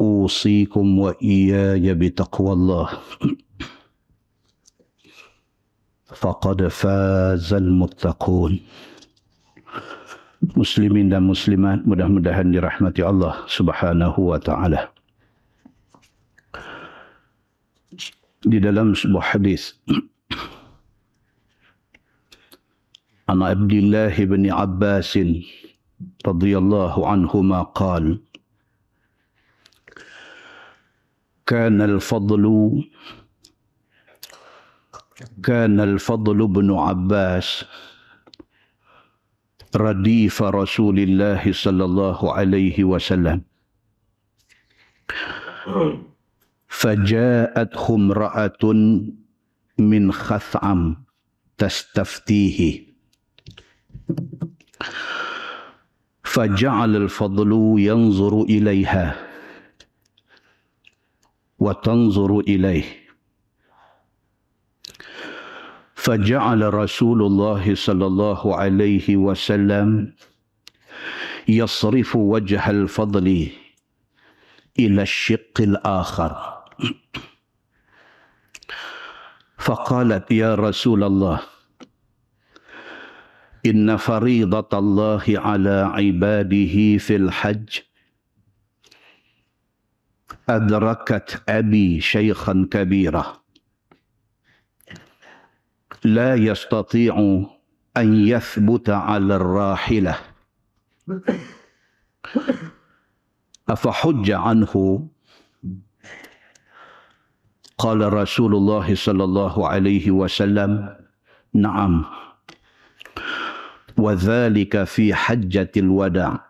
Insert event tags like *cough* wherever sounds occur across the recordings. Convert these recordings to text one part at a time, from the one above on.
اوصيكم واياي بتقوى الله فقد فاز المتقون muslimin dan muslimat mudah-mudahan dirahmati Allah Subhanahu wa taala di dalam sebuah hadis عن عبد الله بن عباس رضي الله عنهما قال كان الفضل كان الفضل بن عباس رديف رسول الله صلى الله عليه وسلم. فجاءته امرأة من خثعم تستفتيه. فجعل الفضل ينظر إليها. وتنظر إليه. فجعل رسول الله صلى الله عليه وسلم يصرف وجه الفضل إلى الشق الآخر. فقالت يا رسول الله إن فريضة الله على عباده في الحج أدركت أبي شيخا كبيرا. لا يستطيع أن يثبت على الراحلة. أفحج عنه؟ قال رسول الله صلى الله عليه وسلم نعم. وذلك في حجة الوداع.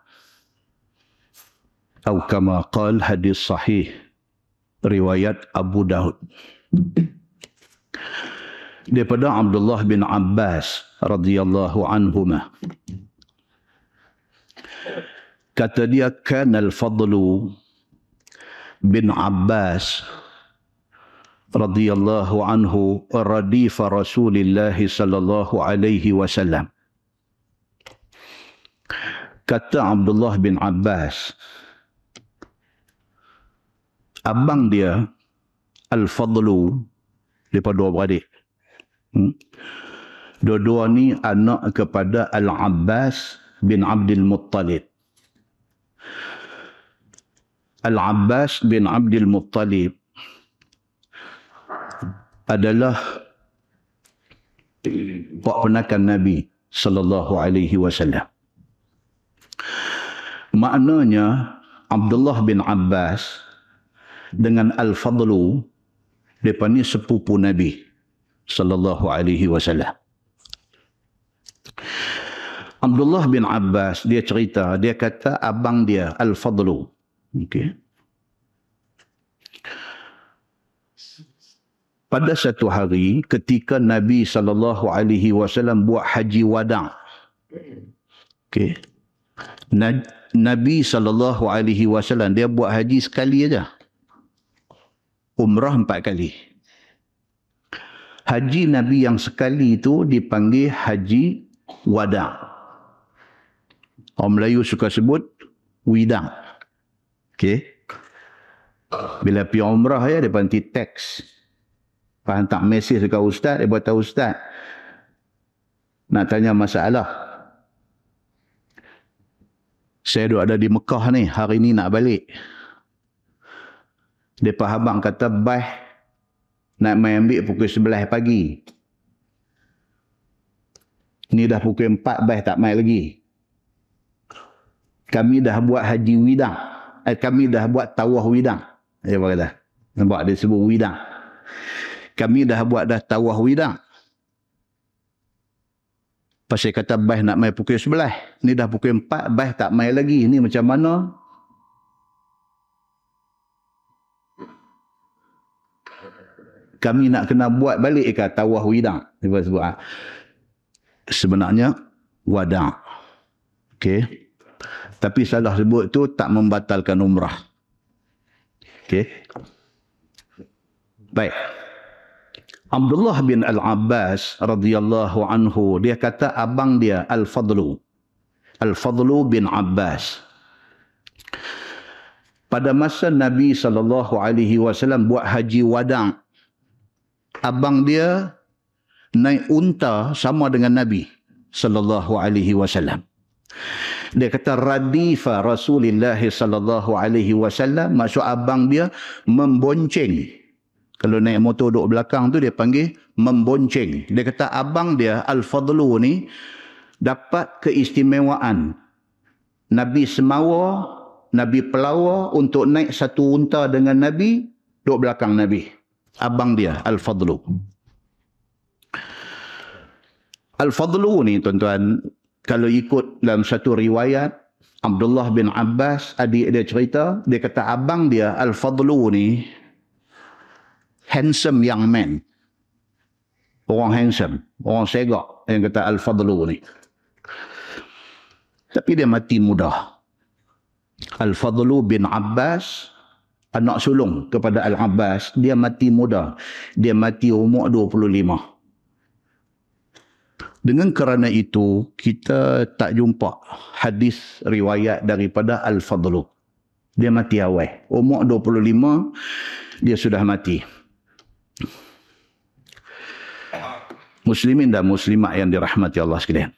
Atau kama qal hadis sahih riwayat Abu Daud. Daripada Abdullah bin Abbas radhiyallahu anhuma kata dia kan al-fadlu bin Abbas radhiyallahu anhu radifa Rasulillah sallallahu alaihi wasallam kata Abdullah bin Abbas abang dia Al-Fadlu daripada dua beradik. Hmm? Dua-dua ni anak kepada Al-Abbas bin Abdul Muttalib. Al-Abbas bin Abdul Muttalib adalah pak penakan Nabi sallallahu alaihi wasallam. Maknanya Abdullah bin Abbas dengan Al-Fadlu depa ni sepupu Nabi sallallahu alaihi wasallam. Abdullah bin Abbas dia cerita dia kata abang dia Al-Fadlu. Okey. Pada satu hari ketika Nabi sallallahu alaihi wasallam buat haji wada'. Okey. Nabi sallallahu alaihi wasallam dia buat haji sekali aja umrah empat kali. Haji Nabi yang sekali itu dipanggil Haji Wada. Orang Melayu suka sebut Widang. Okey. Bila pergi umrah ya, dia nanti teks. Hantar mesej dekat ustaz, dia berkata ustaz. Nak tanya masalah. Saya duduk ada di Mekah ni, hari ni nak balik. Mereka habang kata bah nak main ambil pukul 11 pagi. Ni dah pukul 4 bah tak main lagi. Kami dah buat haji widang. Eh, kami dah buat tawah widang. Dia kata. Nampak dia sebut widang. Kami dah buat dah tawah widang. Pasal kata bah nak main pukul 11. Ni dah pukul 4, bah tak main lagi. Ni macam mana? Kami nak kena buat balik ke tawah widang. Dia sebut. Ha? Sebenarnya, wadang. Okey. Tapi salah sebut tu tak membatalkan umrah. Okey. Baik. Abdullah bin Al-Abbas radhiyallahu anhu dia kata abang dia Al-Fadlu Al-Fadlu bin Abbas pada masa Nabi sallallahu alaihi wasallam buat haji wadang abang dia naik unta sama dengan Nabi sallallahu alaihi wasallam dia kata radifa Rasulullah sallallahu alaihi wasallam maksud abang dia membonceng kalau naik motor duduk belakang tu dia panggil membonceng. Dia kata abang dia Al-Fadlu ni dapat keistimewaan. Nabi semawa, Nabi pelawa untuk naik satu unta dengan Nabi duduk belakang Nabi. Abang dia Al-Fadlu. Al-Fadlu ni tuan-tuan kalau ikut dalam satu riwayat Abdullah bin Abbas adik dia cerita dia kata abang dia Al-Fadlu ni handsome young man. Orang handsome. Orang segak yang kata Al-Fadlu ni. Tapi dia mati muda. Al-Fadlu bin Abbas, anak sulung kepada Al-Abbas, dia mati muda. Dia mati umur 25. Dengan kerana itu, kita tak jumpa hadis riwayat daripada Al-Fadlu. Dia mati awal. Umur 25, dia sudah mati. Muslimin dan muslimat yang dirahmati Allah sekalian.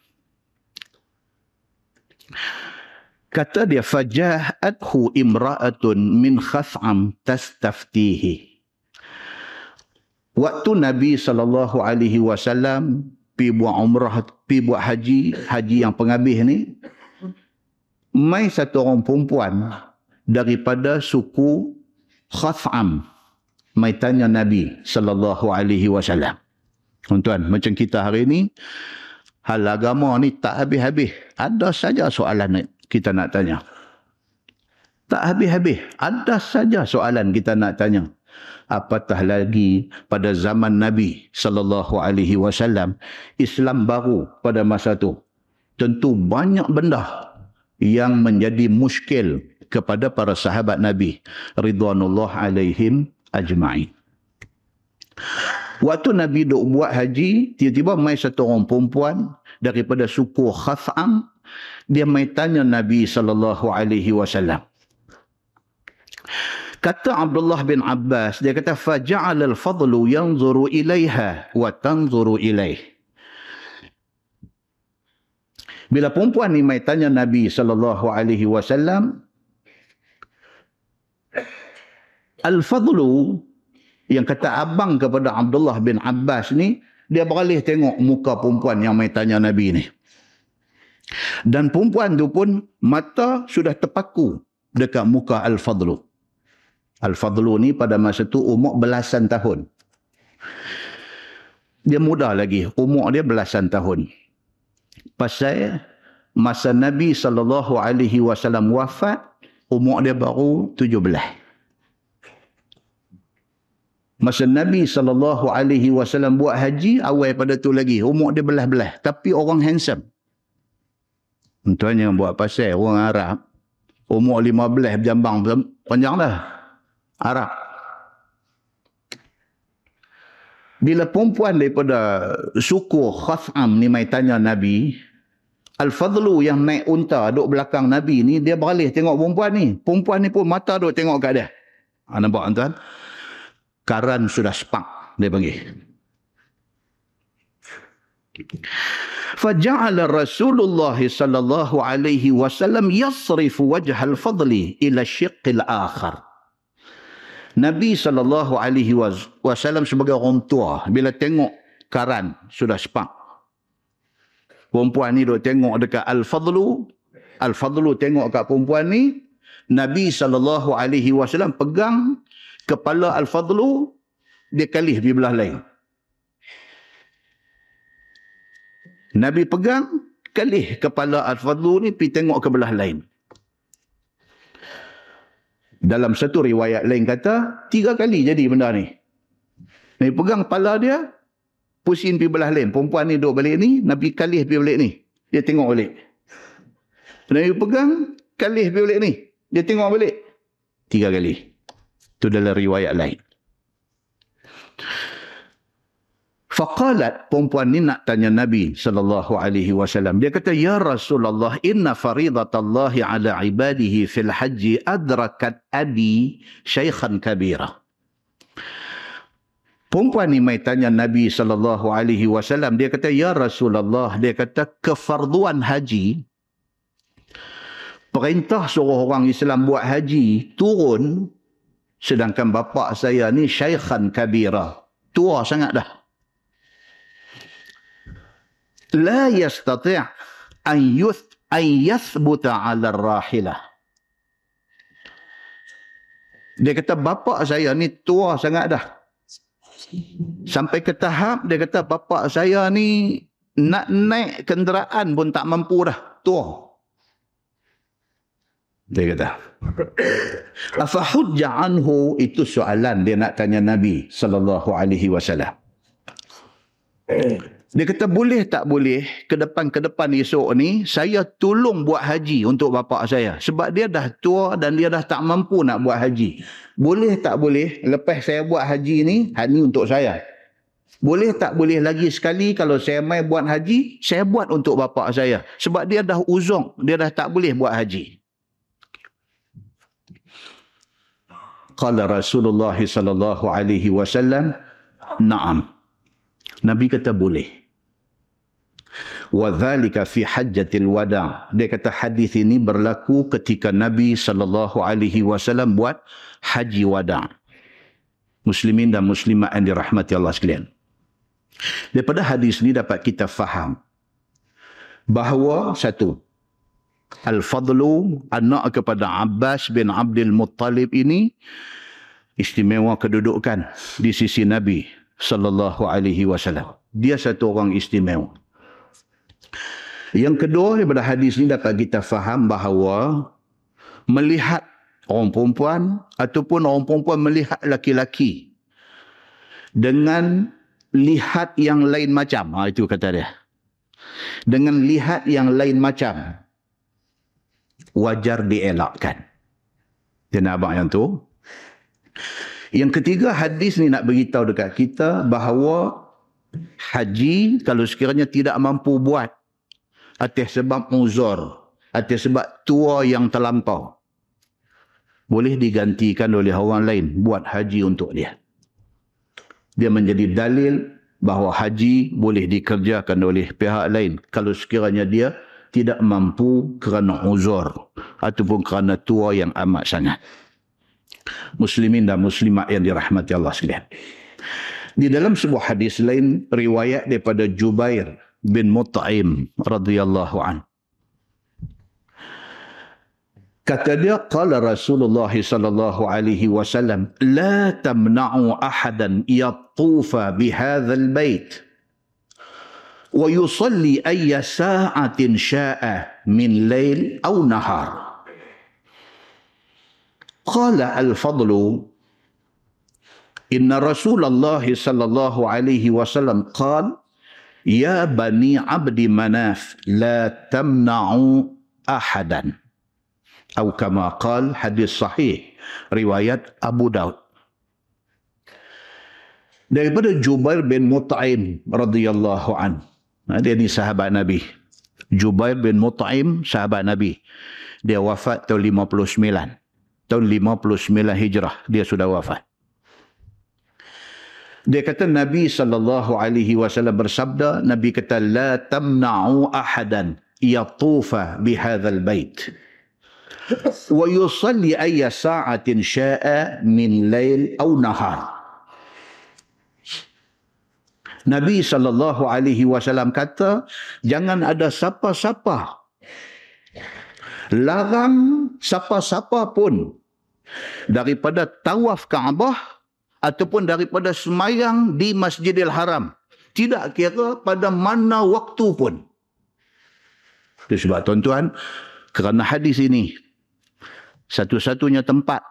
Kata dia faja'athu imra'atun min khas'am tastaftihi. Waktu Nabi sallallahu alaihi wasallam pi buat umrah, pi buat haji, haji yang penghabis ni, mai satu orang perempuan daripada suku Khas'am mai tanya Nabi sallallahu alaihi wasallam. Tuan-tuan, macam kita hari ni hal agama ni tak habis-habis. Ada saja soalan kita nak tanya. Tak habis-habis. Ada saja soalan kita nak tanya. Apatah lagi pada zaman Nabi sallallahu alaihi wasallam Islam baru pada masa tu. Tentu banyak benda yang menjadi muskil kepada para sahabat Nabi ridwanullah alaihim ajma'in. Waktu Nabi duk buat haji, tiba-tiba mai satu orang perempuan daripada suku Khas'am, dia mai tanya Nabi sallallahu alaihi wasallam. Kata Abdullah bin Abbas, dia kata faja'al al-fadlu yanzuru ilaiha wa tanzuru ilaih. Bila perempuan ni mai tanya Nabi sallallahu alaihi wasallam, Al-Fadlu yang kata abang kepada Abdullah bin Abbas ni, dia beralih tengok muka perempuan yang mai tanya Nabi ni. Dan perempuan tu pun mata sudah terpaku dekat muka Al-Fadlu. Al-Fadlu ni pada masa tu umur belasan tahun. Dia muda lagi, umur dia belasan tahun. Pasal masa Nabi SAW wafat, umur dia baru tujuh belah. Masa Nabi wasallam buat haji awal pada tu lagi umur dia belah-belah tapi orang handsome. Tuan yang buat pasal orang Arab umur 15 berjambang panjang dah. Arab. Bila perempuan daripada suku Khas'am ni mai tanya Nabi, Al-Fadlu yang naik unta duduk belakang Nabi ni, dia beralih tengok perempuan ni. Perempuan ni pun mata duduk tengok kat dia. Ha, nampak tuan? karan sudah sepak dia panggil فجعل Rasulullah Sallallahu Alaihi Wasallam yasrif وسلم يصرف وجه ila الى al-akhir. Nabi sallallahu alaihi wasallam sebagai orang tua bila tengok karan sudah sepak. Perempuan ni duk tengok dekat al-fadlu, al-fadlu tengok kat perempuan ni, Nabi sallallahu alaihi wasallam pegang kepala al-fadlu dia kalih di belah lain. Nabi pegang kalih kepala Al-Fadlu ni pergi tengok ke belah lain. Dalam satu riwayat lain kata, tiga kali jadi benda ni. Nabi pegang kepala dia, pusing pergi belah lain. Perempuan ni duduk balik ni, Nabi kalih pergi balik ni. Dia tengok balik. Nabi pegang, kalih pergi balik ni. Dia tengok balik. Tiga kali. Itu dalam riwayat lain. Faqalat perempuan ni nak tanya Nabi sallallahu alaihi wasallam. Dia kata ya Rasulullah inna faridatallahi ala ibadihi fil haji adrakat abi syaikhan kabira. Perempuan ni mai tanya Nabi sallallahu alaihi wasallam. Dia kata ya Rasulullah, dia kata kefarduan haji perintah suruh orang Islam buat haji turun sedangkan bapa saya ni syaikhan kabira. Tua sangat dah. لا يستطيع أن يث أن يثبت على الراحلة. Dia kata bapa saya ni tua sangat dah. Sampai ke tahap dia kata bapa saya ni nak naik kenderaan pun tak mampu dah. Tua. Dia kata. Afa hujja anhu itu soalan dia nak tanya Nabi sallallahu alaihi wasallam. Dia kata boleh tak boleh ke depan ke depan esok ni saya tolong buat haji untuk bapa saya sebab dia dah tua dan dia dah tak mampu nak buat haji. Boleh tak boleh lepas saya buat haji ni hal ni untuk saya. Boleh tak boleh lagi sekali kalau saya mai buat haji saya buat untuk bapa saya sebab dia dah uzung dia dah tak boleh buat haji. Qala Rasulullah sallallahu alaihi wasallam na'am. Nabi kata boleh wa dhalika fi hajjatil wada dia kata hadis ini berlaku ketika Nabi sallallahu alaihi wasallam buat haji wada muslimin dan muslimat yang dirahmati Allah sekalian daripada hadis ini dapat kita faham bahawa satu Al-Fadlu anak kepada Abbas bin Abdul Muttalib ini istimewa kedudukan di sisi Nabi sallallahu alaihi wasallam. Dia satu orang istimewa. Yang kedua daripada hadis ini dapat kita faham bahawa melihat orang perempuan ataupun orang perempuan melihat laki-laki dengan lihat yang lain macam. Ha, itu kata dia. Dengan lihat yang lain macam. Wajar dielakkan. Dia nak abang yang tu. Yang ketiga hadis ni nak beritahu dekat kita bahawa haji kalau sekiranya tidak mampu buat atas sebab uzur, atas sebab tua yang terlampau. Boleh digantikan oleh orang lain buat haji untuk dia. Dia menjadi dalil bahawa haji boleh dikerjakan oleh pihak lain kalau sekiranya dia tidak mampu kerana uzur ataupun kerana tua yang amat sangat. Muslimin dan muslimat yang dirahmati Allah sekalian. Di dalam sebuah hadis lain riwayat daripada Jubair بن مطعم رضي الله عنه. كتب قال رسول الله صلى الله عليه وسلم لا تمنعوا أحدا يطوف بهذا البيت ويصلي أي ساعة شاء من ليل أو نهار. قال الفضل إن رسول الله صلى الله عليه وسلم قال Ya bani abdi manaf la tamna'u ahadan. Atau kama qal hadis sahih riwayat Abu Daud. Daripada Jubair bin Mut'im radhiyallahu an. Dia ni sahabat Nabi. Jubair bin Mut'im sahabat Nabi. Dia wafat tahun 59. Tahun 59 Hijrah dia sudah wafat. Dia kata Nabi sallallahu alaihi wasallam bersabda, Nabi kata la tamna'u ahadan yatufa bihadzal bait. wa yusalli ayya sa'atin sya'a min lail aw nahar. Nabi sallallahu alaihi wasallam kata, jangan ada siapa-siapa larang siapa-siapa pun daripada tawaf Kaabah ataupun daripada semayang di Masjidil Haram. Tidak kira pada mana waktu pun. Itu sebab tuan-tuan, kerana hadis ini, satu-satunya tempat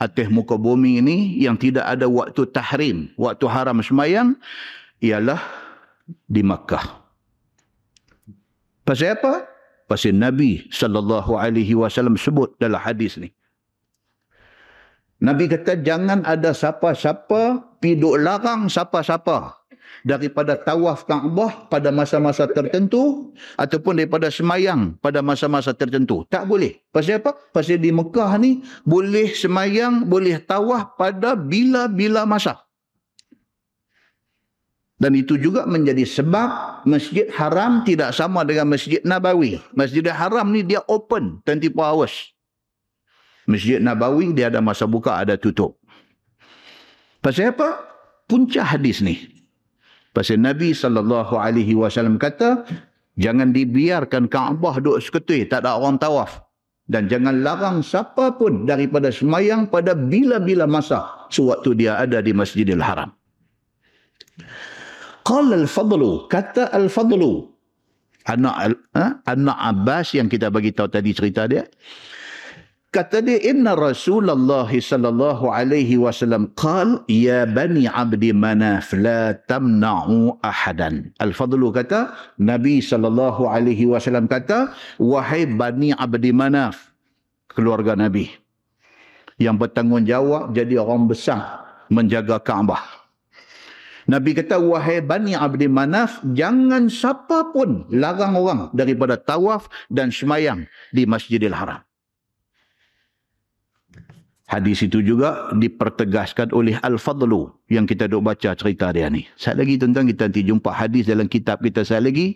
atas muka bumi ini yang tidak ada waktu tahrim, waktu haram semayang, ialah di Makkah. Pasal apa? Pasal Nabi sallallahu alaihi wasallam sebut dalam hadis ni. Nabi kata jangan ada siapa-siapa piduk larang siapa-siapa daripada tawaf Kaabah pada masa-masa tertentu ataupun daripada semayang pada masa-masa tertentu. Tak boleh. Pasal apa? Pasal di Mekah ni boleh semayang, boleh tawaf pada bila-bila masa. Dan itu juga menjadi sebab Masjid Haram tidak sama dengan Masjid Nabawi. Masjid Haram ni dia open 24 hours. Masjid Nabawi dia ada masa buka, ada tutup. Pasal apa? Punca hadis ni. Pasal Nabi SAW kata, jangan dibiarkan Kaabah duduk seketui, tak ada orang tawaf. Dan jangan larang siapa pun daripada semayang pada bila-bila masa sewaktu dia ada di Masjidil Haram. Qala al-fadlu, kata al-fadlu. Anak, ha? anak Abbas yang kita bagi tahu tadi cerita dia. Kata dia, Inna Rasulullah sallallahu alaihi wasallam qal, Ya bani abdi manaf, la tamna'u ahadan. Al-Fadlu kata, Nabi sallallahu alaihi wasallam kata, Wahai bani abdi manaf, keluarga Nabi, yang bertanggungjawab jadi orang besar menjaga Kaabah. Nabi kata, wahai Bani Abdi Manaf, jangan siapa pun larang orang daripada tawaf dan semayang di Masjidil Haram. Hadis itu juga dipertegaskan oleh Al-Fadlu yang kita duk baca cerita dia ni. Sekali lagi tentang kita nanti jumpa hadis dalam kitab kita sekali lagi.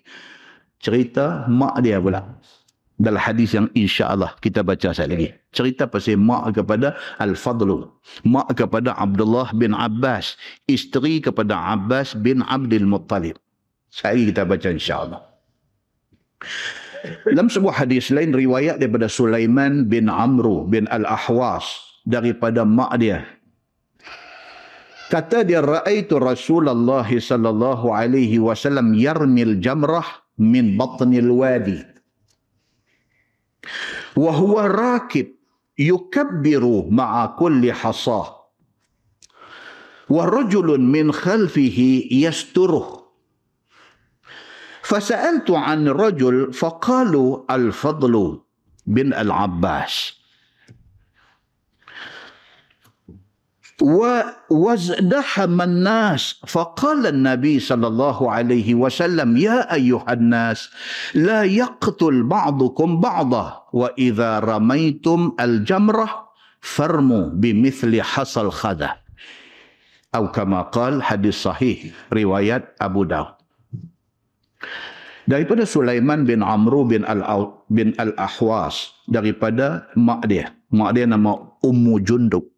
Cerita mak dia pula. Dalam hadis yang insya Allah kita baca sekali lagi. Cerita pasal mak kepada Al-Fadlu. Mak kepada Abdullah bin Abbas. Isteri kepada Abbas bin Abdul Muttalib. Sekali kita baca insya Allah. Dalam sebuah hadis lain riwayat daripada Sulaiman bin Amru bin Al-Ahwas daripada mak dia. Kata dia raaitu Rasulullah sallallahu alaihi wasallam yarmil jamrah min batnil wadi. Wa huwa rakib yukabbiru ma'a kulli hasah. Wa rajulun min khalfihi yasturuh. فسألت عن رجل فقالوا الفضل بن العباس وازدحم الناس. فقال النبي صلى الله عليه وسلم يا أيها الناس لا يقتل بعضكم بعضا وإذا رميتم الجمرة فرموا بمثل حصل خذا أو كما قال حديث صحيح روايات أبو داود. Daripada Sulaiman bin Amru bin Al bin Al Ahwas daripada mak dia. Mak dia nama Ummu Jundub.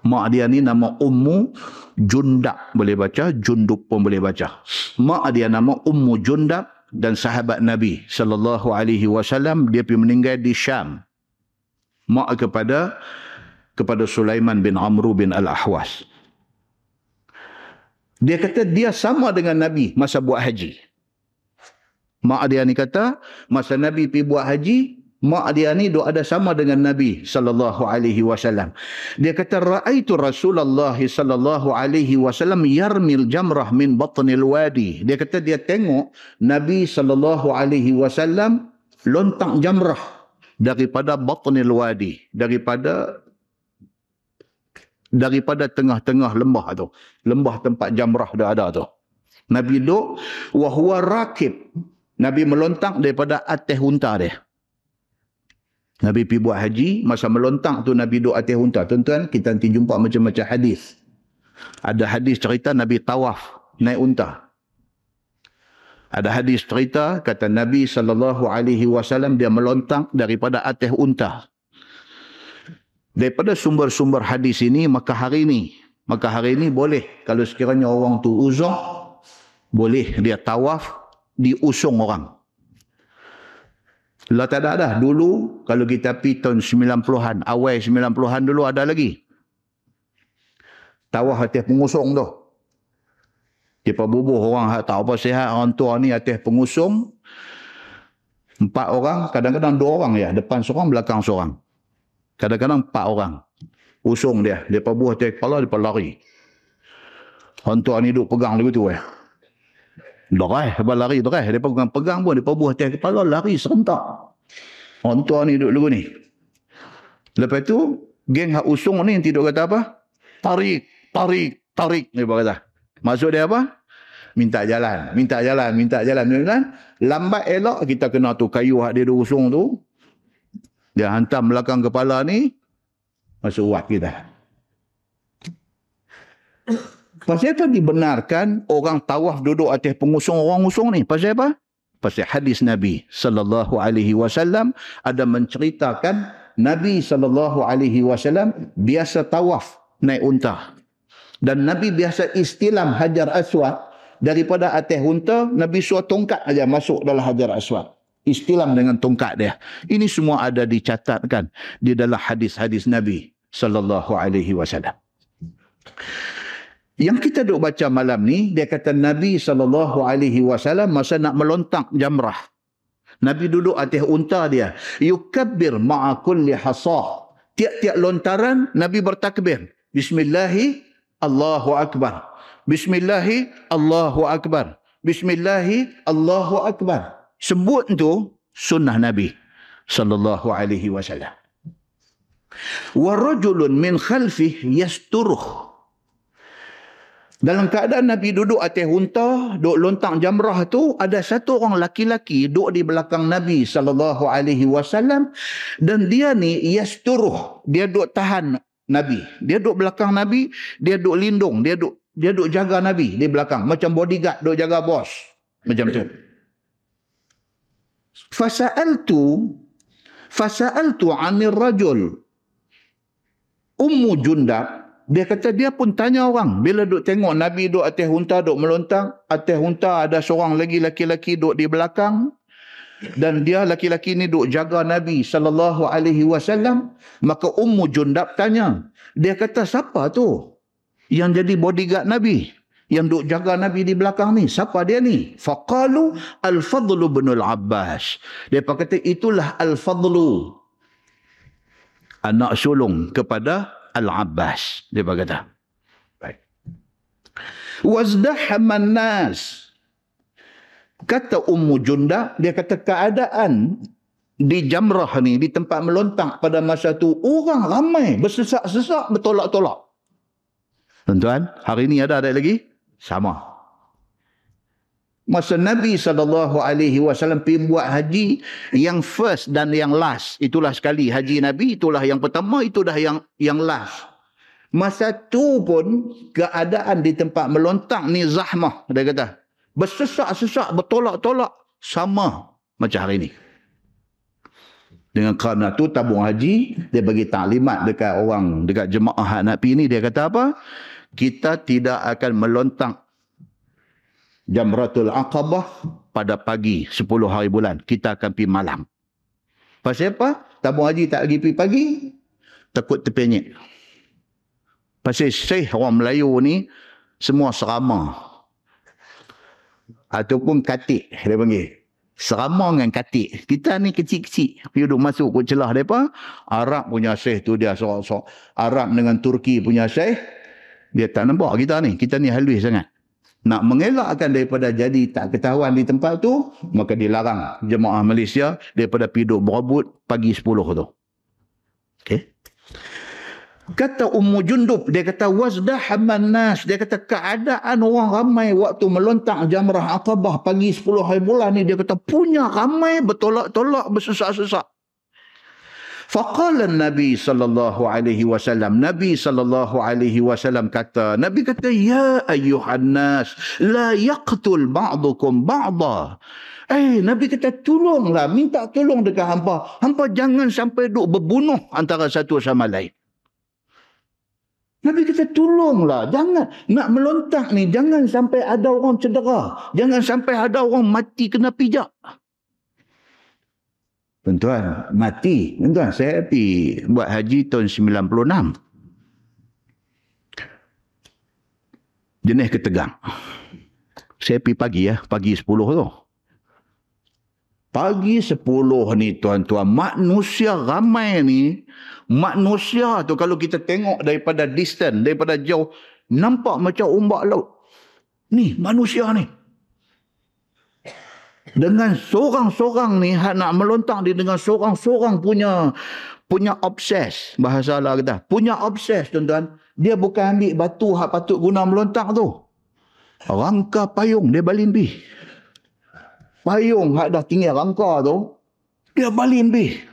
Mak dia ni nama Ummu Jundak boleh baca, Junduk pun boleh baca. Mak dia nama Ummu Jundak dan sahabat Nabi sallallahu alaihi wasallam dia pergi meninggal di Syam. Mak kepada kepada Sulaiman bin Amru bin Al-Ahwas. Dia kata dia sama dengan Nabi masa buat haji. Mak dia ni kata masa Nabi pergi buat haji, mak dia ni duk ada sama dengan Nabi sallallahu alaihi wasallam. Dia kata raaitu Rasulullah sallallahu alaihi wasallam yarmil jamrah min batnil wadi. Dia kata dia tengok Nabi sallallahu alaihi wasallam lontak jamrah daripada batnil wadi, daripada daripada tengah-tengah lembah tu. Lembah tempat jamrah dah ada tu. Nabi duk wa huwa rakib. Nabi melontak daripada atas unta dia. Nabi pergi buat haji, masa melontak tu Nabi duduk atas unta. Tuan-tuan, kita nanti jumpa macam-macam hadis. Ada hadis cerita Nabi tawaf naik unta. Ada hadis cerita kata Nabi sallallahu alaihi wasallam dia melontak daripada atas unta. daripada sumber-sumber hadis ini maka hari ini maka hari ini boleh kalau sekiranya orang tu uzur boleh dia tawaf diusung orang lah tak ada dah. Dulu kalau kita pergi tahun 90-an, awal 90-an dulu ada lagi. Tawah atas pengusung tu. Dia bubuh orang tak apa sihat, orang tua ni atas pengusung. Empat orang, kadang-kadang dua orang ya. Depan seorang, belakang seorang. Kadang-kadang empat orang. Usung dia. Dia buah atas kepala, dia lari. Orang tua ni duduk pegang dia tu ya. Derai, apa lari derai. Dia pegang pegang pun, dia buah atas kepala, lari serentak. Orang tua ni duduk dulu ni. Lepas tu, geng hak usung ni tidur kata apa? Tarik, tarik, tarik. Dia kata. Maksud dia apa? Minta jalan, minta jalan, minta jalan. Minta jalan. Lambat elok kita kena tu kayu hak dia usung tu. Dia hantar belakang kepala ni. Masuk wat kita. Pasal apa dibenarkan orang tawaf duduk atas pengusung orang usung ni? Pasal apa? Pasal hadis Nabi sallallahu alaihi wasallam ada menceritakan Nabi sallallahu alaihi wasallam biasa tawaf naik unta. Dan Nabi biasa istilam Hajar Aswad daripada atas unta Nabi suruh tongkat aja masuk dalam Hajar Aswad. Istilam dengan tongkat dia. Ini semua ada dicatatkan di dalam hadis-hadis Nabi sallallahu alaihi wasallam. Yang kita duk baca malam ni, dia kata Nabi SAW masa nak melontak jamrah. Nabi duduk atas unta dia. Yukabbir ma'a kulli hasah. Tiap-tiap lontaran, Nabi bertakbir. Bismillahi, Allahu Akbar. Bismillahi, Allahu Akbar. Bismillahi, Allahu Akbar. Sebut tu sunnah Nabi sallallahu alaihi wasallam. Wa rajulun min khalfih yasturuh dalam keadaan Nabi duduk atas unta, duduk lontang jamrah tu, ada satu orang laki-laki duduk di belakang Nabi sallallahu alaihi wasallam dan dia ni yasturuh, dia duduk tahan Nabi. Dia duduk belakang Nabi, dia duduk lindung, dia duduk dia duduk jaga Nabi di belakang macam bodyguard duduk jaga bos. Macam tu. Fasa'altu fasa'altu 'anil rajul Ummu Jundab dia kata dia pun tanya orang. Bila duk tengok Nabi duk atas unta, duk melontang. Atas unta ada seorang lagi laki-laki duk di belakang. Dan dia laki-laki ni duk jaga Nabi sallallahu alaihi wasallam. Maka Ummu Jundab tanya. Dia kata siapa tu? Yang jadi bodyguard Nabi. Yang duk jaga Nabi di belakang ni. Siapa dia ni? Faqalu Al-Fadlu bin Al-Abbas. Dia kata itulah Al-Fadlu. Anak sulung kepada Al-Abbas. Dia berkata. Baik. Wazdahaman nas. Kata Ummu Junda, dia kata keadaan di Jamrah ni, di tempat melontak pada masa tu, orang ramai bersesak-sesak, bertolak-tolak. Tuan-tuan, hari ni ada ada lagi? Sama masa Nabi SAW pergi buat haji yang first dan yang last itulah sekali. Haji Nabi itulah yang pertama itu dah yang yang last. Masa tu pun keadaan di tempat melontak ni zahmah dia kata. Bersesak-sesak bertolak-tolak sama macam hari ni. Dengan kerana tu tabung haji dia bagi taklimat dekat orang dekat jemaah nak pergi ni dia kata apa? Kita tidak akan melontak Jamratul Aqabah pada pagi 10 hari bulan. Kita akan pergi malam. Pasal apa? Tabung haji tak pergi pergi pagi. Takut terpenyek. Pasal syekh orang Melayu ni semua serama. Ataupun katik dia panggil. Serama dengan katik. Kita ni kecil-kecil. Dia duduk masuk ke celah mereka. Arab punya syekh tu dia sok-sok. Arab dengan Turki punya syekh. Dia tak nampak kita ni. Kita ni halus sangat nak mengelakkan daripada jadi tak ketahuan di tempat tu maka dilarang jemaah Malaysia daripada piduk berebut pagi 10 tu. Okey. Kata Ummu Jundub dia kata wazdah nas. Dia kata keadaan orang ramai waktu melontak jamrah aqabah pagi 10 hari bulan ni dia kata punya ramai bertolak-tolak bersesak-sesak Faqala Nabi sallallahu alaihi wasallam Nabi sallallahu alaihi wasallam kata Nabi kata ya ayyuhan nas la yaqtul ba'dukum ba'da Eh Nabi kata tolonglah minta tolong dekat hangpa hangpa jangan sampai duk berbunuh antara satu sama lain Nabi kata tolonglah. Jangan nak melontak ni. Jangan sampai ada orang cedera. Jangan sampai ada orang mati kena pijak. Tuan-tuan, mati. Tuan-tuan, saya pergi buat haji tahun 96. Jenis ketegang. Saya pergi pagi ya. Pagi 10 tu. Pagi 10 ni tuan-tuan. Manusia ramai ni manusia tu kalau kita tengok daripada distance, daripada jauh, nampak macam ombak laut. Ni manusia ni. Dengan seorang-seorang ni nak melontar dia dengan seorang-seorang punya punya obses bahasa lah kita. Punya obses tuan-tuan. Dia bukan ambil batu hak patut guna melontar tu. Rangka payung dia balin bi. Payung hak dah tinggal rangka tu dia balin bi.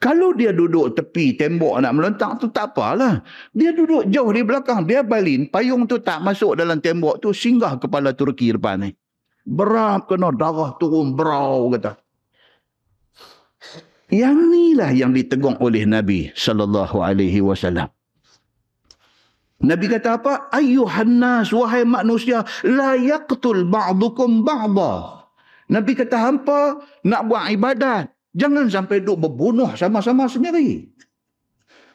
Kalau dia duduk tepi tembok nak melontar tu tak apalah. Dia duduk jauh di belakang. Dia balin. Payung tu tak masuk dalam tembok tu. Singgah kepala Turki depan ni. Berap kena darah turun berau kata. Yang inilah yang ditegung oleh Nabi sallallahu alaihi wasallam. Nabi kata apa? Ayuhan nas wahai manusia la yaqtul ba'dukum ba'da. Nabi kata hampa nak buat ibadat Jangan sampai duk berbunuh sama-sama sendiri.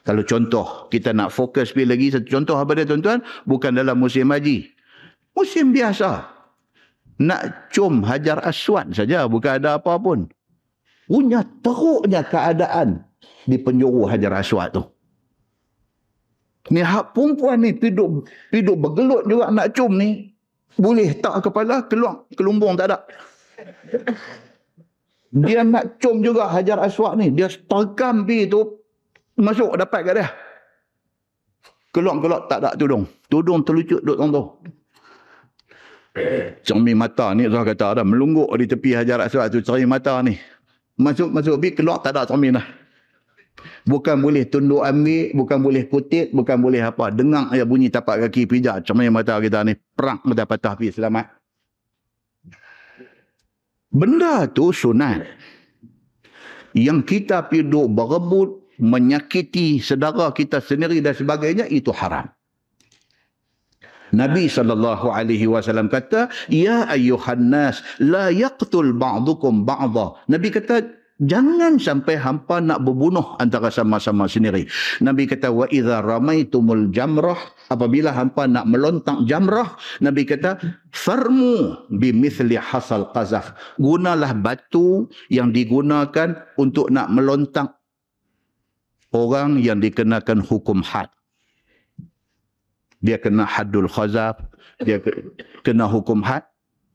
Kalau contoh, kita nak fokus lagi satu contoh apa dia tuan-tuan? Bukan dalam musim haji. Musim biasa. Nak cum hajar aswad saja, bukan ada apa pun. Punya teruknya keadaan di penjuru hajar aswad tu. Ni hak perempuan ni piduk, piduk bergelut juga nak cum ni. Boleh tak kepala, keluar, kelumbung tak ada. Dia nak cum juga Hajar Aswad ni. Dia terkam pi tu masuk dapat kat dia. Keluar-keluar tak ada tudung. Tudung terlucut duduk tu. Cermin mata ni saya kata ada melungguk di tepi Hajar Aswad tu cermin mata ni. Masuk-masuk pi keluar tak ada cermin lah. Bukan boleh tunduk ambil, bukan boleh kutip, bukan boleh apa. Dengar ya bunyi tapak kaki pijak cermin mata kita ni. Perang mata patah pi selamat. Benda tu sunat. Yang kita piduk berebut, menyakiti sedara kita sendiri dan sebagainya, itu haram. Nabi sallallahu alaihi wasallam kata, "Ya ayyuhan nas, la yaqtul ba'dukum ba'dha." Nabi kata, Jangan sampai hampa nak berbunuh antara sama-sama sendiri. Nabi kata wa idza ramaitumul jamrah apabila hampa nak melontak jamrah Nabi kata farmu bimithli hasal qazaf. Gunalah batu yang digunakan untuk nak melontak orang yang dikenakan hukum had. Dia kena hadul khazaf, dia kena hukum had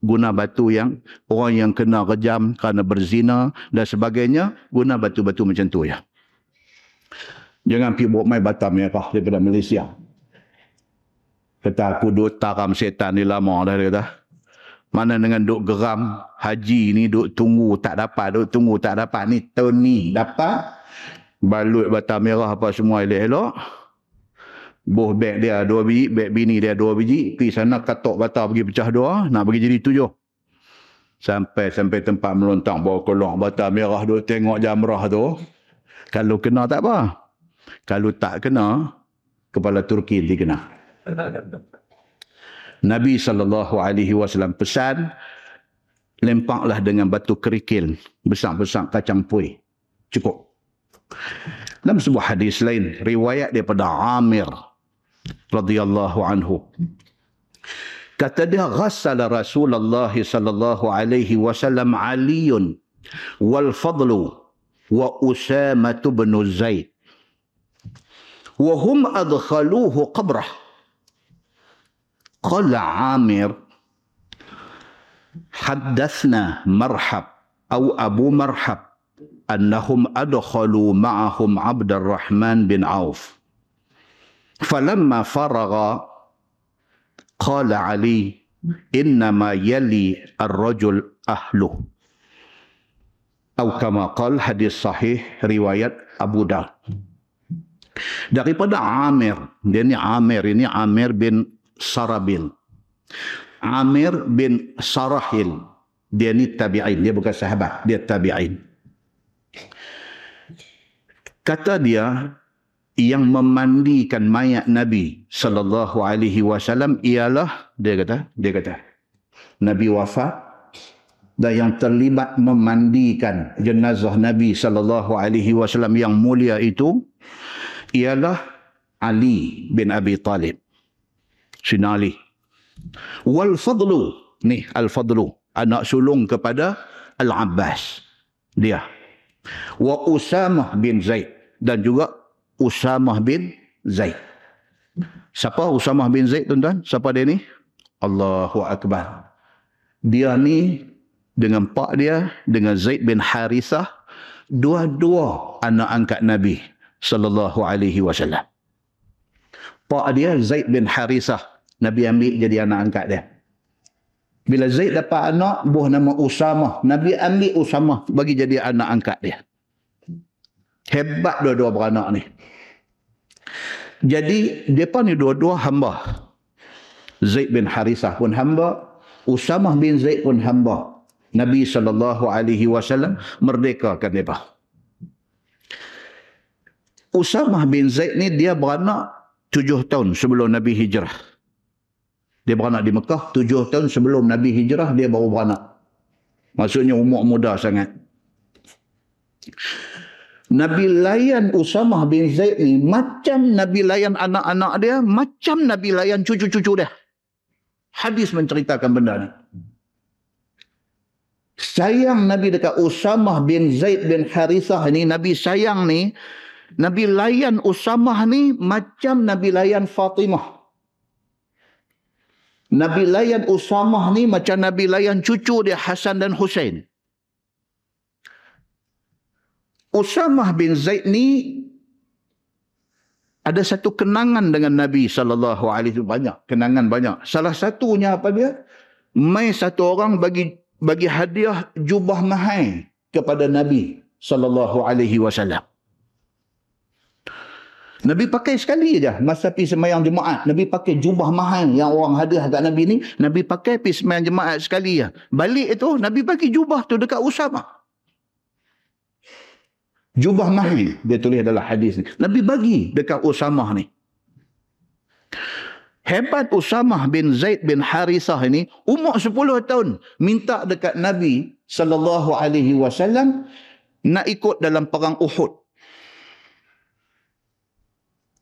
guna batu yang orang yang kena rejam kerana berzina dan sebagainya guna batu-batu macam tu ya. Jangan pergi buat main batam merah daripada Malaysia. Kata aku duk taram setan ni lama dah dia kata. Mana dengan duk geram haji ni duk tunggu tak dapat duk tunggu tak dapat ni tahun ni dapat. Balut batam merah apa semua elok-elok Boh beg dia dua biji, beg bini dia dua biji. Pergi sana katok bata pergi pecah dua, nak pergi jadi tujuh. Sampai sampai tempat melontang bawa keluar bata merah tu tengok jamrah tu. Kalau kena tak apa. Kalau tak kena, kepala Turki nanti kena. *laughs* Nabi SAW pesan, lempaklah dengan batu kerikil besar-besar kacang puih. Cukup. Dalam sebuah hadis lain, riwayat daripada Amir radhiyallahu anhu. Kata dia ghassala Rasulullah sallallahu alaihi wasallam Aliun wal Fadlu wa Usama bin Zaid. Wa hum adkhaluhu qabrah. قال عامر حدثنا مرحب أو أبو مرحب أنهم أدخلوا معهم عبد الرحمن بن عوف فلما فرغ قال علي انما يلي الرجل اهله او كما قال حديث صحيح روايه ابو داود daripada Amir dia ni Amir ini Amir bin Sarabil. Amir bin Sarahil dia ni tabi'in dia bukan sahabat dia tabi'in. Kata dia yang memandikan mayat Nabi sallallahu alaihi wasallam ialah dia kata dia kata Nabi wafat dan yang terlibat memandikan jenazah Nabi sallallahu alaihi wasallam yang mulia itu ialah Ali bin Abi Talib. Sina Ali. Wal Fadlu. Ni Al Fadlu. Anak sulung kepada Al Abbas. Dia. Wa Usamah bin Zaid. Dan juga Usamah bin Zaid. Siapa Usamah bin Zaid tuan-tuan? Siapa dia ni? Allahu Akbar. Dia ni dengan pak dia, dengan Zaid bin Harithah, dua-dua anak angkat Nabi sallallahu alaihi wasallam. Pak dia Zaid bin Harithah, Nabi ambil jadi anak angkat dia. Bila Zaid dapat anak, buah nama Usamah. Nabi ambil Usamah bagi jadi anak angkat dia. Hebat dua-dua beranak ni. Jadi, mereka ni dua-dua hamba. Zaid bin Harisah pun hamba. Usamah bin Zaid pun hamba. Nabi SAW merdekakan mereka. Usamah bin Zaid ni dia beranak tujuh tahun sebelum Nabi hijrah. Dia beranak di Mekah tujuh tahun sebelum Nabi hijrah dia baru beranak. Maksudnya umur muda sangat. Nabi layan Usamah bin Zaid ni macam Nabi layan anak-anak dia, macam Nabi layan cucu-cucu dia. Hadis menceritakan benda ni. Sayang Nabi dekat Usamah bin Zaid bin Harithah ni, Nabi sayang ni, Nabi layan Usamah ni macam Nabi layan Fatimah. Nabi layan Usamah ni macam Nabi layan cucu dia Hasan dan Hussein. Usamah bin Zaid ni ada satu kenangan dengan Nabi sallallahu alaihi banyak kenangan banyak. Salah satunya apa dia? Mai satu orang bagi bagi hadiah jubah mahal kepada Nabi sallallahu alaihi wasallam. Nabi pakai sekali aja masa pergi semayang jemaat. Nabi pakai jubah mahal yang orang hadiah kat Nabi ni. Nabi pakai pergi semayang jemaat sekali ya. Balik itu Nabi bagi jubah tu dekat Usama. Jubah mahal dia tulis dalam hadis ni. Nabi bagi dekat Usamah ni. Hebat Usamah bin Zaid bin Harithah ini umur 10 tahun minta dekat Nabi sallallahu alaihi wasallam nak ikut dalam perang Uhud.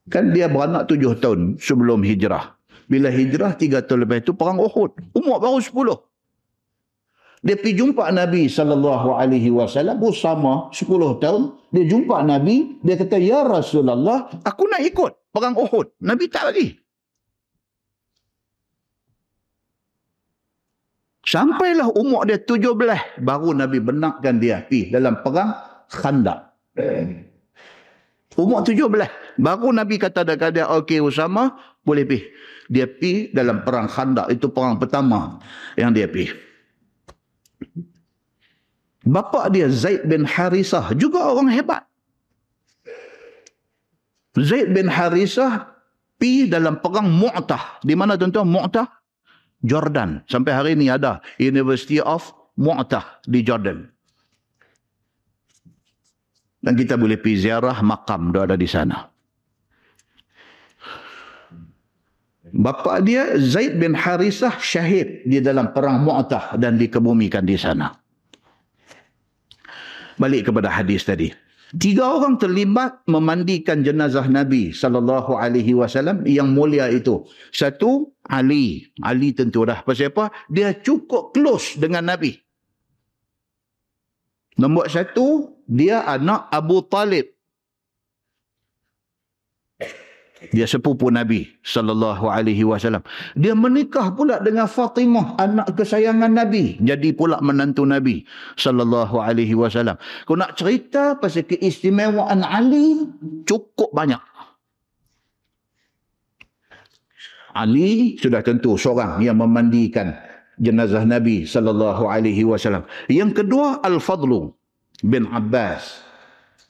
Kan dia beranak 7 tahun sebelum hijrah. Bila hijrah 3 tahun lepas itu perang Uhud. Umur baru 10. Dia pergi jumpa Nabi sallallahu alaihi wasallam bersama 10 tahun. Dia jumpa Nabi, dia kata, "Ya Rasulullah, aku nak ikut perang Uhud." Nabi tak bagi. Sampailah umur dia 17 baru Nabi benarkan dia pergi dalam perang Khandaq. Umur 17 baru Nabi kata dekat dia, "Okey Usama, boleh pergi." Dia pergi dalam perang Khandaq, itu perang pertama yang dia pergi. Bapa dia Zaid bin Harisah juga orang hebat. Zaid bin Harisah pi dalam perang Mu'tah. Di mana tuan-tuan Mu'tah? Jordan. Sampai hari ini ada University of Mu'tah di Jordan. Dan kita boleh pergi ziarah makam dia ada di sana. Bapa dia Zaid bin Harisah syahid di dalam perang Mu'tah dan dikebumikan di sana. Balik kepada hadis tadi. Tiga orang terlibat memandikan jenazah Nabi sallallahu alaihi wasallam yang mulia itu. Satu Ali. Ali tentu dah pasal apa? Dia cukup close dengan Nabi. Nombor satu, dia anak Abu Talib dia sepupu Nabi sallallahu alaihi wasallam. Dia menikah pula dengan Fatimah, anak kesayangan Nabi, jadi pula menantu Nabi sallallahu alaihi wasallam. Kau nak cerita pasal keistimewaan Ali cukup banyak. Ali sudah tentu seorang yang memandikan jenazah Nabi sallallahu alaihi wasallam. Yang kedua Al-Fadlu bin Abbas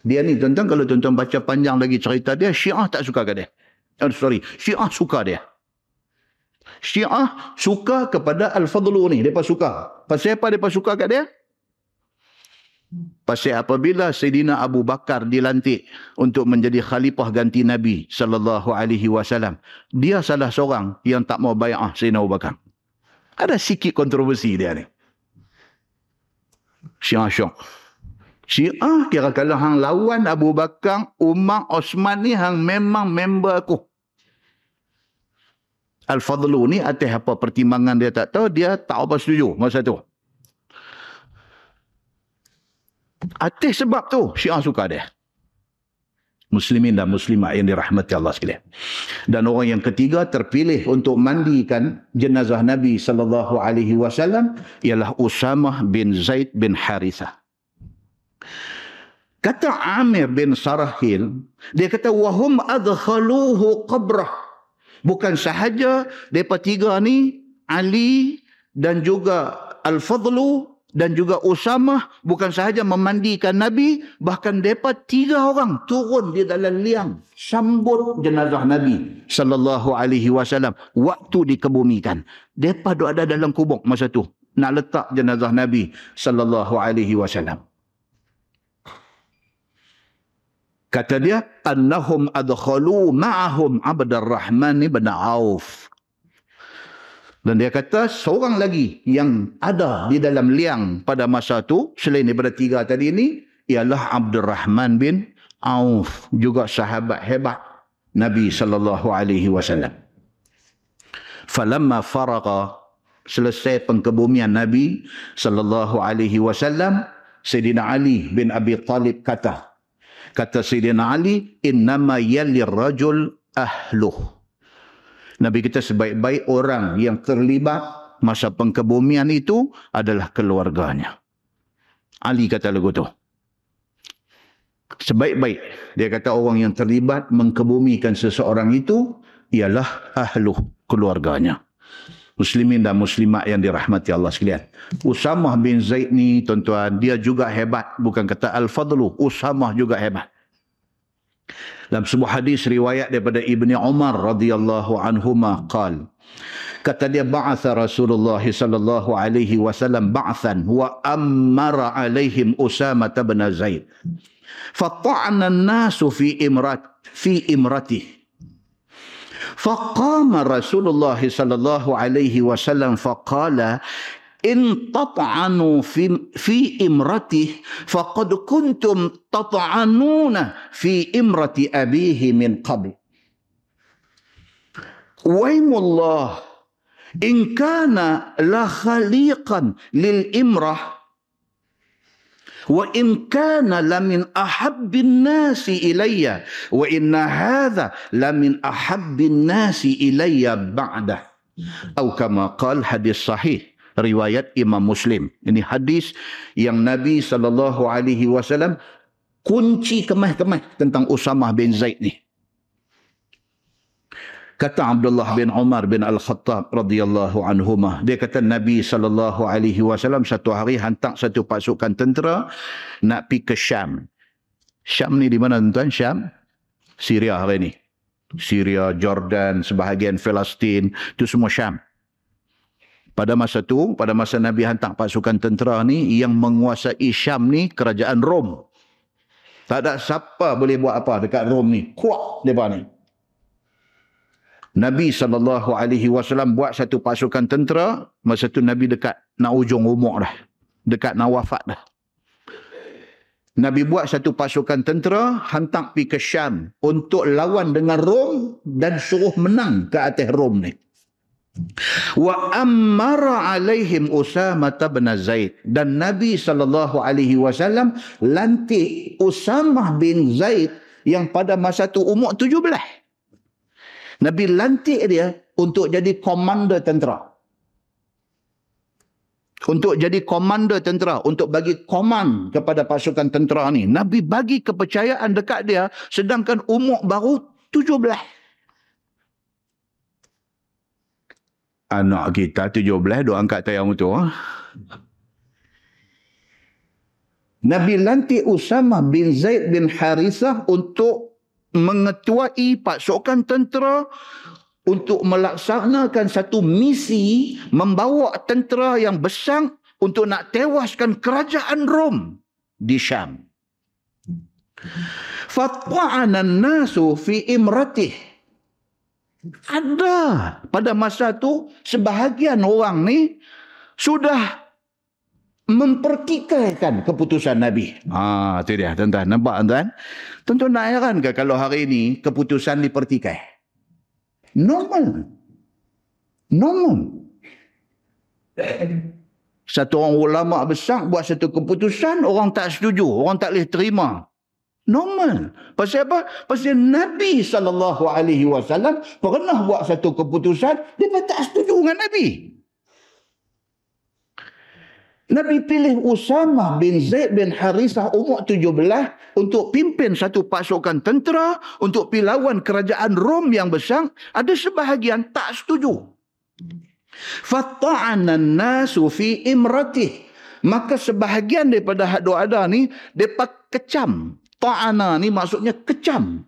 dia ni tuan-tuan kalau tuan-tuan baca panjang lagi cerita dia, Syiah tak suka ke dia? Oh, sorry, Syiah suka dia. Syiah suka kepada Al-Fadlu ni. Mereka suka. Pasal apa mereka suka kat dia? Pasal apabila Sayyidina Abu Bakar dilantik untuk menjadi khalifah ganti Nabi sallallahu alaihi wasallam, dia salah seorang yang tak mau bai'ah Sayyidina Abu Bakar. Ada sikit kontroversi dia ni. Syiah syok. Syiah kira kalau hang lawan Abu Bakar, Umar, Osman ni hang memang member aku. Al-Fadlu ni atas apa pertimbangan dia tak tahu, dia tak apa setuju masa tu. Atas sebab tu Syiah suka dia. Muslimin dan muslimat yang dirahmati Allah sekalian. Dan orang yang ketiga terpilih untuk mandikan jenazah Nabi sallallahu alaihi wasallam ialah Usamah bin Zaid bin Harithah. Kata Amir bin Sarahil, dia kata wahum adkhaluhu qabrah. Bukan sahaja depa tiga ni Ali dan juga Al-Fadlu dan juga Usamah bukan sahaja memandikan Nabi bahkan mereka tiga orang turun di dalam liang sambut jenazah Nabi sallallahu alaihi wasallam. Waktu dikebumikan mereka ada dalam kubur masa tu nak letak jenazah Nabi sallallahu alaihi wasallam kata dia annahum adkhalu ma'ahum Abdul Rahman ibn Auf dan dia kata seorang lagi yang ada di dalam liang pada masa itu selain daripada tiga tadi ini ialah Abdul Rahman bin Auf juga sahabat hebat Nabi sallallahu alaihi wasallam. Falamma faraqa selesai pengkebumian Nabi sallallahu alaihi wasallam Sayyidina Ali bin Abi Talib kata kata Sayyidina Ali innama yalir rajul ahluh Nabi kita sebaik-baik orang yang terlibat masa pengkebumian itu adalah keluarganya. Ali kata lagu tu. Sebaik-baik dia kata orang yang terlibat mengkebumikan seseorang itu ialah ahlu keluarganya. Muslimin dan muslimat yang dirahmati Allah sekalian. Usamah bin Zaid ni tuan-tuan dia juga hebat bukan kata Al-Fadlu. Usamah juga hebat. Dalam sebuah hadis riwayat daripada Ibni Umar radhiyallahu anhuma qal kata dia ba'atha Rasulullah sallallahu alaihi wasallam ba'than wa amara alaihim Usama bin Zaid fata'na an-nasu fi imrat fi imratihi فقام رسول الله صلى الله عليه وسلم فقال إن تطعنوا في, في إمرته فقد كنتم تطعنون في إمرة أبيه من قبل. ويم الله إن كان لخليقا للإمرة wa in kana la min ahabbin nasi ilayya wa inna hadha la min ahabbin nasi ilayya ba'da. Atau kama qal hadis sahih riwayat Imam Muslim. Ini hadis yang Nabi sallallahu alaihi wasallam kunci kemah-kemah tentang Usamah bin Zaid ni. Kata Abdullah bin Umar bin Al-Khattab radhiyallahu anhumah, dia kata Nabi sallallahu alaihi wasallam satu hari hantar satu pasukan tentera nak pergi ke Syam. Syam ni di mana tuan? Syam? Syria hari ni. Syria, Jordan, sebahagian Palestin, itu semua Syam. Pada masa tu, pada masa Nabi hantar pasukan tentera ni, yang menguasai Syam ni kerajaan Rom. Tak ada siapa boleh buat apa dekat Rom ni. Kuat mereka ni. Nabi SAW buat satu pasukan tentera. Masa tu Nabi dekat nak ujung umur dah. Dekat nak wafat dah. Nabi buat satu pasukan tentera. Hantar pergi ke Syam. Untuk lawan dengan Rom. Dan suruh menang ke atas Rom ni wa ammara alaihim Usama bin Zaid dan Nabi sallallahu alaihi wasallam lantik Usamah bin Zaid yang pada masa tu umur 17 Nabi lantik dia untuk jadi komander tentera untuk jadi komander tentera untuk bagi koman kepada pasukan tentera ni Nabi bagi kepercayaan dekat dia sedangkan umur baru 17 anak kita 17 duk angkat tayang tu. Ha? Nabi lantik Usama bin Zaid bin Harithah untuk mengetuai pasukan tentera untuk melaksanakan satu misi membawa tentera yang besar untuk nak tewaskan kerajaan Rom di Syam. Fatwa'ana nasu fi imratih. Ada pada masa tu sebahagian orang ni sudah mempertikaikan keputusan Nabi. Ah, tu dia tuan-tuan. Nampak tuan-tuan? Tuan-tuan nak heran ke kalau hari ini keputusan dipertikai? Normal. Normal. Satu orang ulama besar buat satu keputusan, orang tak setuju, orang tak boleh terima. Normal. Pasal apa? Pasal Nabi SAW pernah buat satu keputusan, dia tak setuju dengan Nabi. Nabi pilih Usama bin Zaid bin Harisah umur 17 untuk pimpin satu pasukan tentera untuk pilawan kerajaan Rom yang besar. Ada sebahagian tak setuju. Fatta'ana nasu fi imratih. Maka sebahagian daripada hadu ada ni, mereka kecam. Ta'ana ni maksudnya kecam.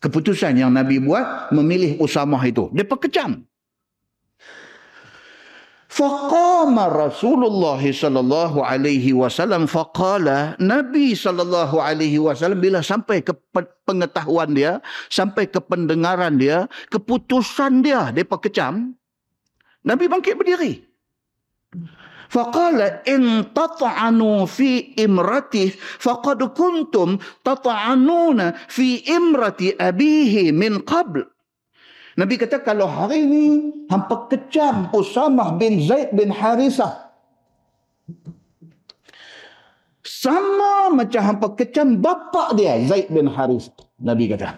Keputusan yang Nabi buat memilih Usama itu. Mereka kecam. Faqama Rasulullah sallallahu alaihi wasallam faqala Nabi sallallahu alaihi wasallam bila sampai ke pengetahuan dia, sampai ke pendengaran dia, keputusan dia depa kecam, Nabi bangkit berdiri. Faqala in tat'anu fi imrati faqad kuntum tat'anuna fi imrati abihi min qabl. Nabi kata kalau hari ini hampa kecam Usamah bin Zaid bin Harisah. Sama macam hampa kecam bapa dia Zaid bin Harisah. Nabi kata.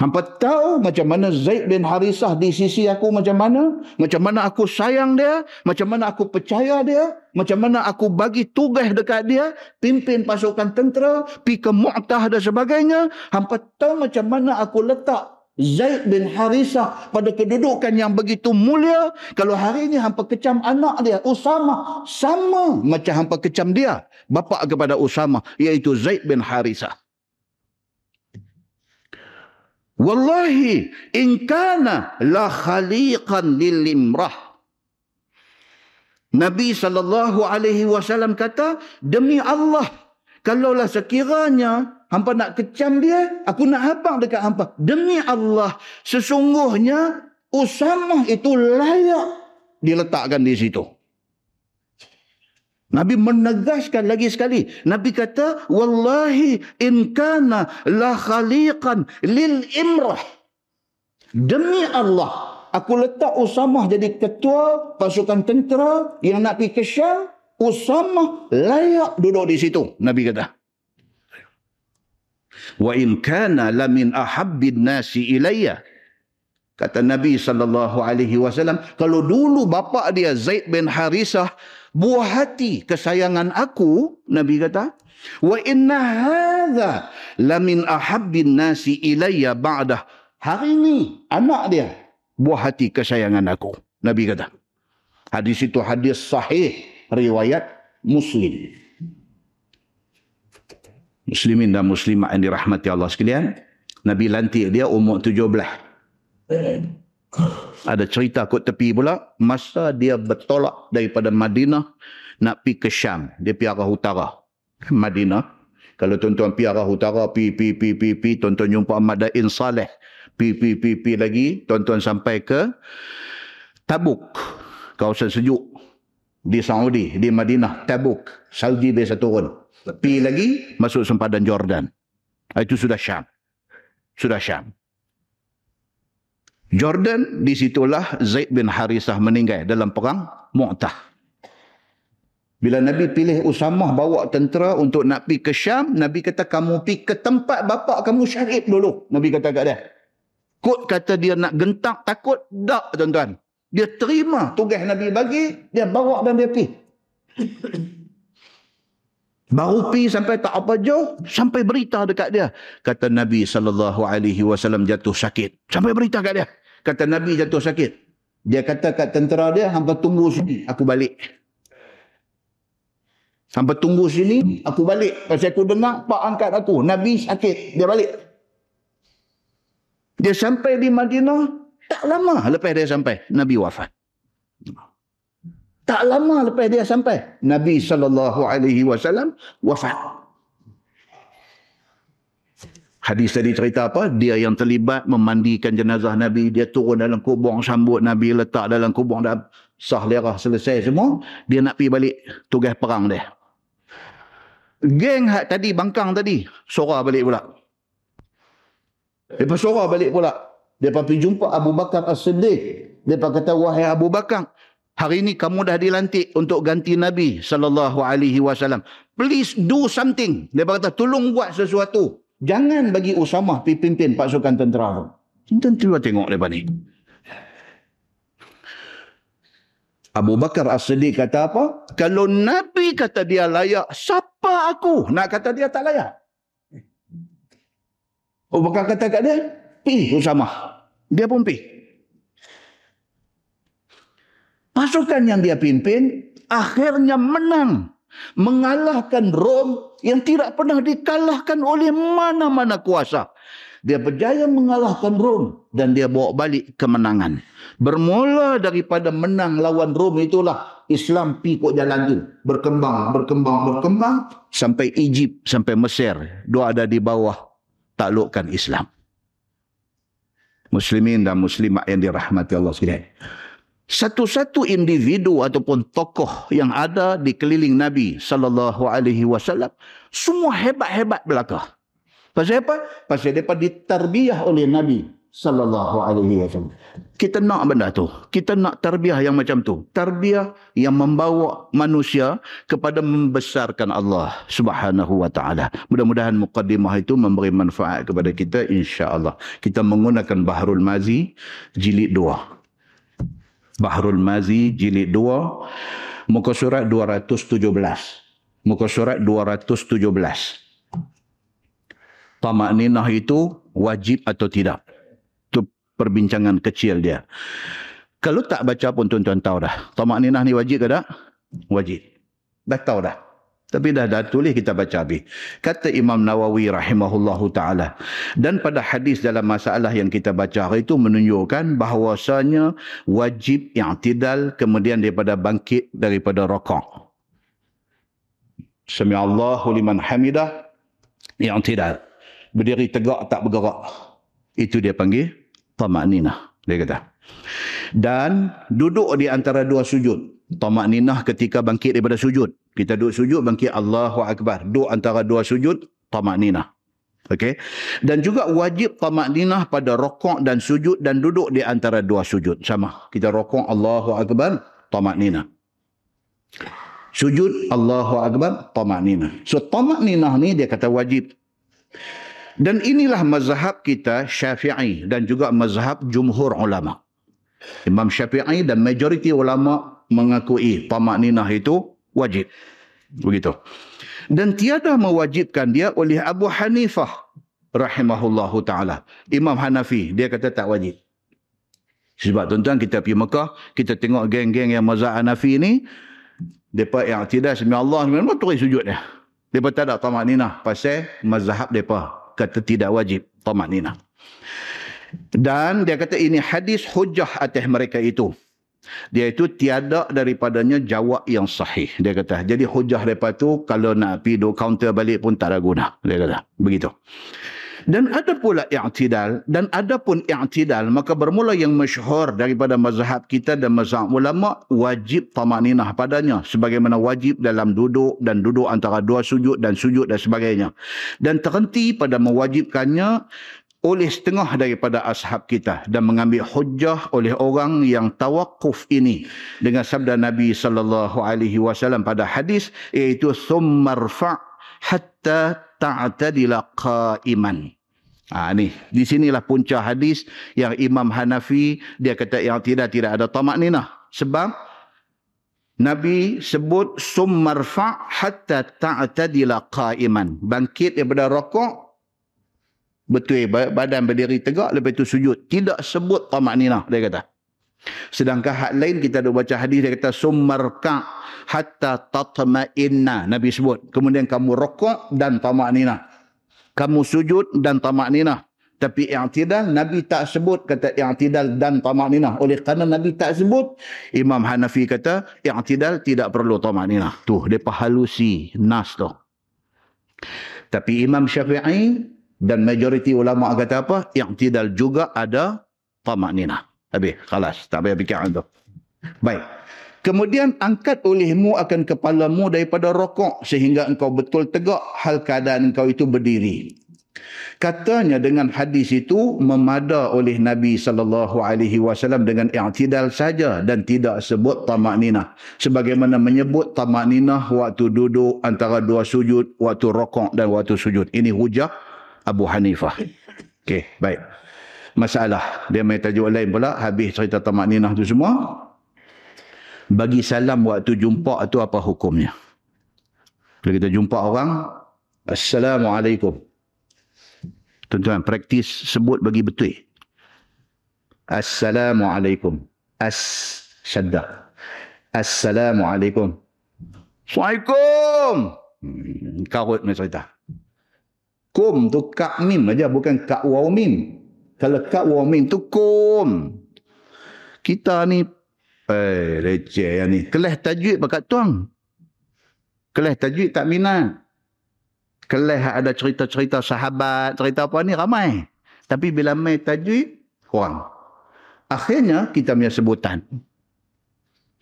Hampa tahu macam mana Zaid bin Harisah di sisi aku macam mana? Macam mana aku sayang dia? Macam mana aku percaya dia? Macam mana aku bagi tugas dekat dia? Pimpin pasukan tentera, pi ke Mu'tah dan sebagainya. Hampa tahu macam mana aku letak Zaid bin Harisah pada kedudukan yang begitu mulia. Kalau hari ini hampa kecam anak dia, Usama. Sama macam hampa kecam dia. Bapa kepada Usama, iaitu Zaid bin Harisah. Wallahi, in kana la khaliqan lil limrah. Nabi saw kata, demi Allah, kalaulah sekiranya hampa nak kecam dia, aku nak habang dekat hampa. Demi Allah, sesungguhnya Usamah itu layak diletakkan di situ. Nabi menegaskan lagi sekali. Nabi kata, Wallahi in kana la khaliqan lil imrah. Demi Allah, aku letak Usamah jadi ketua pasukan tentera yang nak pergi ke Syam. Usamah layak duduk di situ. Nabi kata wa in kana lamin ahabbin nasi ilayya. Kata nabi sallallahu alaihi wasallam kalau dulu bapa dia Zaid bin Harisah buah hati kesayangan aku nabi kata wa inna hadha lamin ahabbin nasi ilayya ba'da. Hari ini anak dia buah hati kesayangan aku nabi kata. Hadis itu hadis sahih riwayat muslim muslimin dan muslimat yang dirahmati Allah sekalian. Nabi lantik dia umur tujuh belah. Ada cerita kot tepi pula. Masa dia bertolak daripada Madinah nak pergi ke Syam. Dia pergi arah utara. Madinah. Kalau tuan-tuan pergi arah utara, pi pi pi pi pi tuan-tuan jumpa Madain Saleh. Pi pi pi pi lagi, tuan-tuan sampai ke Tabuk. Kawasan sejuk di Saudi, di Madinah, Tabuk. Saudi biasa turun. Pi lagi masuk sempadan Jordan. Ah, itu sudah Syam. Sudah Syam. Jordan di situlah Zaid bin Harisah meninggal dalam perang Mu'tah. Bila Nabi pilih Usamah bawa tentera untuk nak pergi ke Syam, Nabi kata kamu pergi ke tempat bapa kamu syahid dulu. Nabi kata kat dia. Kut kata dia nak gentak takut. Tak tuan-tuan. Dia terima tugas Nabi bagi, dia bawa dan dia pergi. Baru pi sampai tak apa jauh, sampai berita dekat dia. Kata Nabi saw jatuh sakit. Sampai berita kat dia. Kata Nabi jatuh sakit. Dia kata kat tentera dia, hampa tunggu sini, aku balik. Hampa tunggu sini, aku balik. Pasal aku dengar pak angkat aku, Nabi sakit, dia balik. Dia sampai di Madinah, tak lama lepas dia sampai, Nabi wafat. Tak lama lepas dia sampai, Nabi sallallahu alaihi wasallam wafat. Hadis tadi cerita apa? Dia yang terlibat memandikan jenazah Nabi, dia turun dalam kubur sambut Nabi, letak dalam kubur dah sah lerah selesai semua, dia nak pergi balik tugas perang dia. Geng hak tadi bangkang tadi, sora balik pula. Lepas sora balik pula. Dia pergi jumpa Abu Bakar As-Siddiq. Dia kata, wahai Abu Bakar, Hari ini kamu dah dilantik untuk ganti Nabi sallallahu alaihi wasallam. Please do something. Dia kata tolong buat sesuatu. Jangan bagi Usamah pimpin pasukan tentera. Kita cuba tengok depan ni. Abu Bakar As-Siddiq kata apa? Kalau Nabi kata dia layak, siapa aku nak kata dia tak layak? Abu Bakar kata kat dia, pi Usamah. Dia pun pi. Pasukan yang dia pimpin akhirnya menang. Mengalahkan Rom yang tidak pernah dikalahkan oleh mana-mana kuasa. Dia berjaya mengalahkan Rom dan dia bawa balik kemenangan. Bermula daripada menang lawan Rom itulah Islam pi kok jalan tu. Berkembang, berkembang, berkembang sampai Egypt, sampai Mesir. Dua ada di bawah taklukkan Islam. Muslimin dan muslimat yang dirahmati Allah sekalian satu-satu individu ataupun tokoh yang ada di keliling Nabi sallallahu alaihi wasallam semua hebat-hebat belaka. Pasal apa? Pasal depa ditarbiyah oleh Nabi sallallahu alaihi wasallam. Kita nak benda tu. Kita nak tarbiyah yang macam tu. Tarbiyah yang membawa manusia kepada membesarkan Allah Subhanahu wa taala. Mudah-mudahan mukaddimah itu memberi manfaat kepada kita insya-Allah. Kita menggunakan Bahrul Mazi jilid 2. Bahrul Mazi jilid 2 muka surat 217 muka surat 217 tamak ninah itu wajib atau tidak? Itu perbincangan kecil dia. Kalau tak baca pun tuan-tuan tahu dah. Tamak ninah ni wajib ke tak? Wajib. Dah tahu dah tapi dah dah tulis kita baca habis. Kata Imam Nawawi rahimahullahu taala. Dan pada hadis dalam masalah yang kita baca hari itu menunjukkan bahawasanya wajib i'tidal kemudian daripada bangkit daripada rakaat. Sami Allahu liman hamidah i'tidal. Berdiri tegak tak bergerak. Itu dia panggil tamakninah. Dia kata. Dan duduk di antara dua sujud. Tamakninah ketika bangkit daripada sujud. Kita duduk sujud bangkit Allahu Akbar. Duduk antara dua sujud, tamak ninah. Okey. Dan juga wajib tamak ninah pada rokok dan sujud dan duduk di antara dua sujud. Sama. Kita rokok Allahu Akbar, tamak ninah. Sujud Allahu Akbar, tamak ninah. So tamak ninah ni dia kata wajib. Dan inilah mazhab kita syafi'i dan juga mazhab jumhur ulama. Imam syafi'i dan majoriti ulama mengakui tamak ninah itu wajib. Begitu. Dan tiada mewajibkan dia oleh Abu Hanifah rahimahullahu taala. Imam Hanafi dia kata tak wajib. Sebab tuan-tuan kita pergi Mekah, kita tengok geng-geng yang mazhab Hanafi ni depa yang tidak semi Allah memang turun sujud dia. Depa tak ada tamak ninah pasal mazhab depa kata tidak wajib tamak ninah. Dan dia kata ini hadis hujah atas mereka itu. Dia itu tiada daripadanya jawab yang sahih. Dia kata. Jadi hujah mereka tu kalau nak pergi do counter balik pun tak ada guna. Dia kata. Begitu. Dan ada pula i'tidal. Dan ada pun i'tidal. Maka bermula yang masyhur daripada mazhab kita dan mazhab ulama. Wajib tamaninah padanya. Sebagaimana wajib dalam duduk dan duduk antara dua sujud dan sujud dan sebagainya. Dan terhenti pada mewajibkannya oleh setengah daripada ashab kita dan mengambil hujah oleh orang yang tawakuf ini dengan sabda Nabi sallallahu alaihi wasallam pada hadis iaitu summarfa hatta ta'tadila qa'iman. Ha, ni di sinilah punca hadis yang Imam Hanafi dia kata yang tidak tidak ada tamak ninah sebab Nabi sebut summarfa hatta ta'tadila qa'iman bangkit daripada rokok betul badan berdiri tegak lepas itu sujud tidak sebut tamak ninah dia kata sedangkan hak lain kita ada baca hadis dia kata summarka hatta tatma'inna nabi sebut kemudian kamu rokok dan tamak ninah kamu sujud dan tamak ninah Tapi i'tidal Nabi tak sebut kata i'tidal dan tamanina. Oleh kerana Nabi tak sebut, Imam Hanafi kata i'tidal tidak perlu tamanina. Tu depa halusi nas tu. Tapi Imam Syafi'i dan majoriti ulama kata apa? I'tidal juga ada tamanina. Habis, kelas. Tak payah fikir tu. Baik. Kemudian angkat olehmu akan kepalamu daripada rokok sehingga engkau betul tegak hal keadaan engkau itu berdiri. Katanya dengan hadis itu memada oleh Nabi sallallahu alaihi wasallam dengan i'tidal saja dan tidak sebut tamakninah. Sebagaimana menyebut tamakninah waktu duduk antara dua sujud, waktu rokok dan waktu sujud. Ini hujah Abu Hanifah. Okey, baik. Masalah. Dia main tajuk lain pula. Habis cerita tamakninah tu semua. Bagi salam waktu jumpa tu apa hukumnya? Kalau kita jumpa orang, Assalamualaikum. Tuan-tuan, praktis sebut bagi betul. Assalamualaikum. As syadda. Assalamualaikum. Assalamualaikum. Hmm, karut ni cerita. Kum tu kak mim aja bukan kak waw mim. Kalau kak waw mim tu kum. Kita ni eh receh yang ni. Kelas tajwid pakat tuang. Kelas tajwid tak minat kelih ada cerita-cerita sahabat, cerita apa ni ramai. Tapi bila mai tajwid, kurang. Akhirnya kita punya sebutan.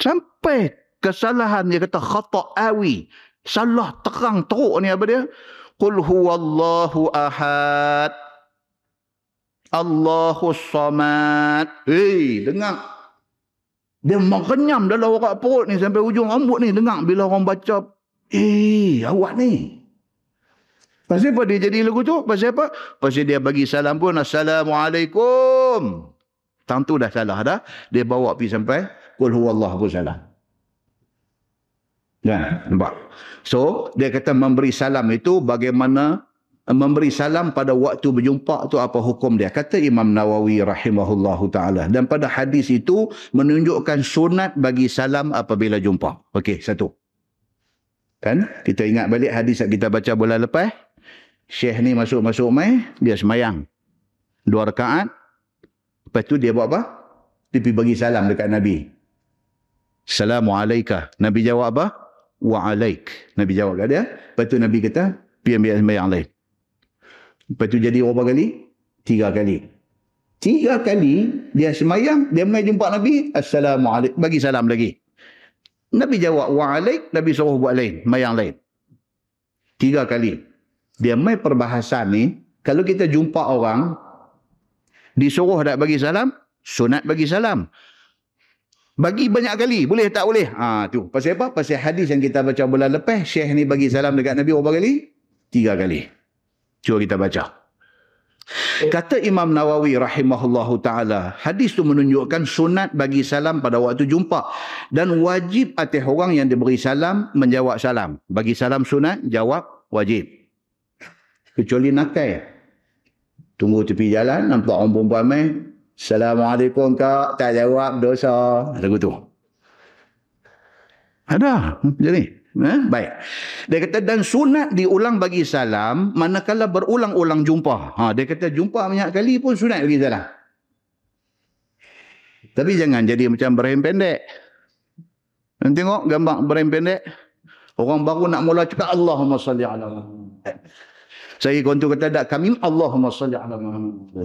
Sampai kesalahan dia kata khata awi. Salah terang teruk ni apa dia? Qul huwallahu ahad. Allahu samad. Hei, dengar. Dia mengenyam dalam orang perut ni sampai ujung rambut ni. Dengar bila orang baca. Eh, awak ni. Pasal apa dia jadi lagu tu? Pasal apa? Pasal dia bagi salam pun Assalamualaikum. Tang tu dah salah dah. Dia bawa pergi sampai Qul huwallah pun salah. Ya, nampak? So, dia kata memberi salam itu bagaimana memberi salam pada waktu berjumpa tu apa hukum dia kata Imam Nawawi rahimahullahu taala dan pada hadis itu menunjukkan sunat bagi salam apabila jumpa okey satu kan kita ingat balik hadis yang kita baca bulan lepas Syekh ni masuk-masuk mai, dia semayang. Dua rakaat. Lepas tu dia buat apa? Dia pergi bagi salam dekat Nabi. Assalamualaikum. Nabi jawab apa? Wa'alaik. Nabi jawab kat dia. Lepas tu Nabi kata, pergi ambil semayang lain. Lepas tu jadi berapa kali? Tiga kali. Tiga kali dia semayang, dia mai jumpa Nabi. Assalamualaikum. Bagi salam lagi. Nabi jawab, wa'alaik. Nabi suruh buat lain. Mayang lain. Tiga kali dia mai perbahasan ni kalau kita jumpa orang disuruh tak bagi salam sunat bagi salam bagi banyak kali. Boleh tak? Boleh. Ha tu. Pasal apa? Pasal hadis yang kita baca bulan lepas syekh ni bagi salam dekat nabi berapa kali? Tiga kali. Cuba kita baca. Kata Imam Nawawi rahimahullahu taala, hadis tu menunjukkan sunat bagi salam pada waktu jumpa. Dan wajib atas orang yang diberi salam menjawab salam. Bagi salam sunat, jawab wajib. Kecuali nakai. Tunggu tepi jalan, nampak orang perempuan main. Assalamualaikum kak, tak jawab dosa. Lagu tu. Ada. Jadi. Eh? Baik. Dia kata, dan sunat diulang bagi salam, manakala berulang-ulang jumpa. Ha, dia kata, jumpa banyak kali pun sunat bagi salam. Tapi jangan jadi macam berhem pendek. Dan tengok gambar berhem pendek. Orang baru nak mula cakap Allahumma salli ala saya kontu kata dak kami Allahumma salli ala Muhammad.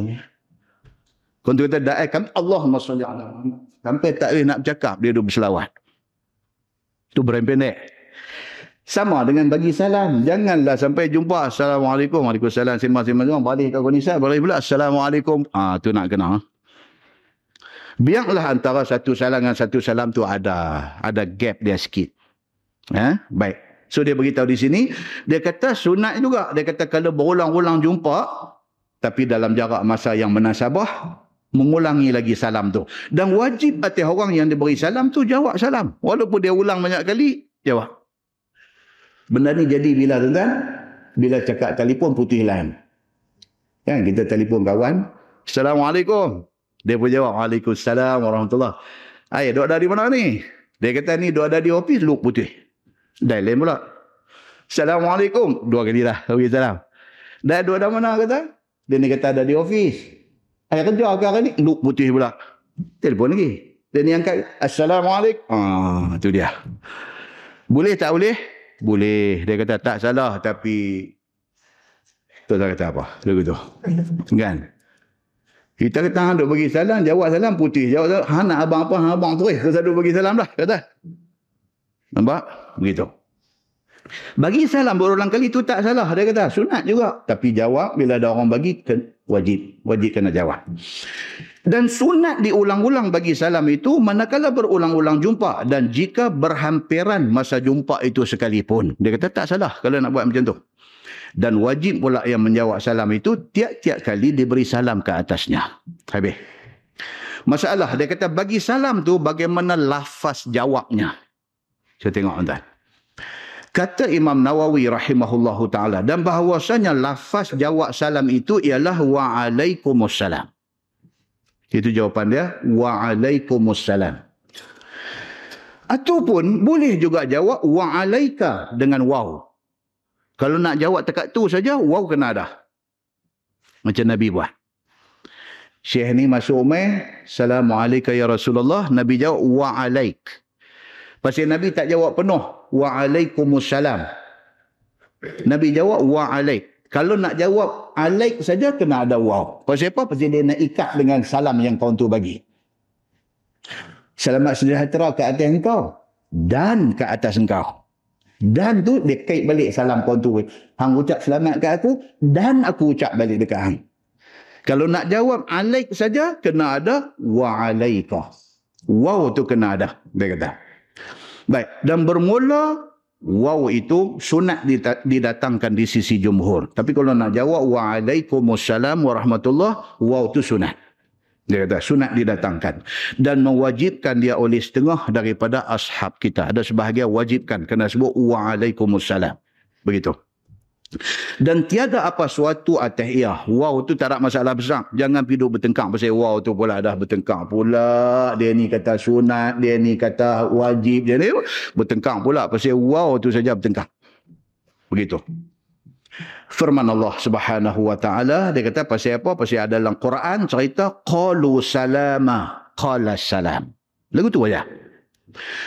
Kontu kata dak kami Allahumma salli ala. Sampai tak boleh nak bercakap dia duduk berselawat. Itu berempendek. Sama dengan bagi salam. Janganlah sampai jumpa. Assalamualaikum. Waalaikumsalam. Sima-sima. Balik ke konisa. Balik pula. Assalamualaikum. Ah tu nak kena. Biarlah antara satu salam dengan satu salam tu ada ada gap dia sikit. Eh? Baik. So dia beritahu di sini, dia kata sunat juga. Dia kata kalau berulang-ulang jumpa, tapi dalam jarak masa yang menasabah, mengulangi lagi salam tu. Dan wajib atas orang yang diberi salam tu jawab salam. Walaupun dia ulang banyak kali, jawab. Benda ni jadi bila tuan-tuan? Bila cakap telefon putih lain. Kan kita telefon kawan. Assalamualaikum. Dia pun jawab. Waalaikumsalam warahmatullahi Ayah, duduk dari mana ni? Dia kata ni duduk ada di ofis, look putih. Dan lain pula. Assalamualaikum. Dua kali dah. Bagi salam. Dan dua dah mana kata? Dia ni kata ada di ofis. Ayah kerja ke hari ni? Look putih pula. Telefon lagi. Dia ni angkat. Assalamualaikum. Ah, tu dia. Boleh tak boleh? Boleh. Dia kata tak salah tapi tak kata apa. Lagu tu. Kan? Kita kata duk bagi salam, jawab salam putih. Jawab salam, hang nak abang apa? Abang terus. Kata duk bagi salam dah. Kata. Nampak? Begitu. Bagi salam berulang kali itu tak salah. Dia kata sunat juga. Tapi jawab bila ada orang bagi wajib. Wajib kena jawab. Dan sunat diulang-ulang bagi salam itu manakala berulang-ulang jumpa dan jika berhampiran masa jumpa itu sekalipun. Dia kata tak salah kalau nak buat macam tu. Dan wajib pula yang menjawab salam itu tiap-tiap kali diberi salam ke atasnya. Habis. Masalah dia kata bagi salam tu bagaimana lafaz jawabnya. Saya tengok tuan. Kata Imam Nawawi rahimahullahu taala dan bahawasanya lafaz jawab salam itu ialah wa alaikumussalam. Itu jawapan dia. Wa'alaikumussalam. Ataupun boleh juga jawab wa'alaika dengan waw. Kalau nak jawab tekat tu saja, waw kena ada. Macam Nabi buat. Syekh ni masuk umai. Assalamualaikum ya Rasulullah. Nabi jawab wa'alaik. Pasal Nabi tak jawab penuh. Wa'alaikumussalam. Nabi jawab wa'alaik. Kalau nak jawab alaik saja kena ada waw. Pasal apa? Pasal dia nak ikat dengan salam yang kawan tu bagi. Selamat sejahtera ke atas engkau dan ke atas engkau. Dan tu dia kait balik salam kawan tu. Hang ucap selamat ke aku dan aku ucap balik dekat hang. Kalau nak jawab alaik saja kena ada wa alaika. Waw tu kena ada. Dia kata. Baik. Dan bermula Waw itu sunat didatangkan di sisi jumhur. Tapi kalau nak jawab waalaikumsalam warahmatullah, waw itu sunat. Dia kata sunat didatangkan. Dan mewajibkan dia oleh setengah daripada ashab kita. Ada sebahagian wajibkan. Kena sebut waalaikumsalam. Begitu. Dan tiada apa suatu atahiyah. Wow tu tak ada masalah besar. Jangan pergi bertengkar pasal wow tu pula dah bertengkar pula. Dia ni kata sunat, dia ni kata wajib. Dia ni bertengkar pula pasal wow tu saja bertengkar. Begitu. Firman Allah Subhanahu wa taala dia kata pasal apa? Pasal ada dalam Quran cerita qalu salama qala salam. Lagu tu aja.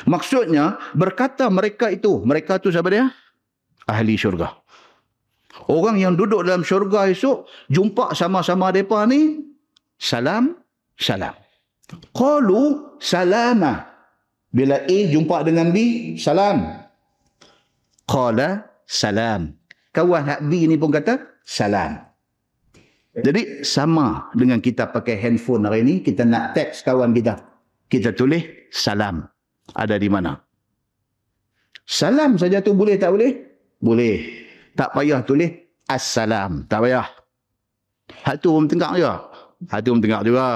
Maksudnya berkata mereka itu, mereka tu siapa dia? Ahli syurga. Orang yang duduk dalam syurga esok, jumpa sama-sama mereka ni, salam, salam. Qalu salama. Bila A jumpa dengan B, salam. Qala salam. Kawan hak B ni pun kata, salam. Jadi sama dengan kita pakai handphone hari ni, kita nak teks kawan kita. Kita tulis salam. Ada di mana? Salam saja tu boleh tak boleh? Boleh tak payah tulis assalam. Tak payah. Hak tu pun tengok juga. Hak tu pun tengok juga.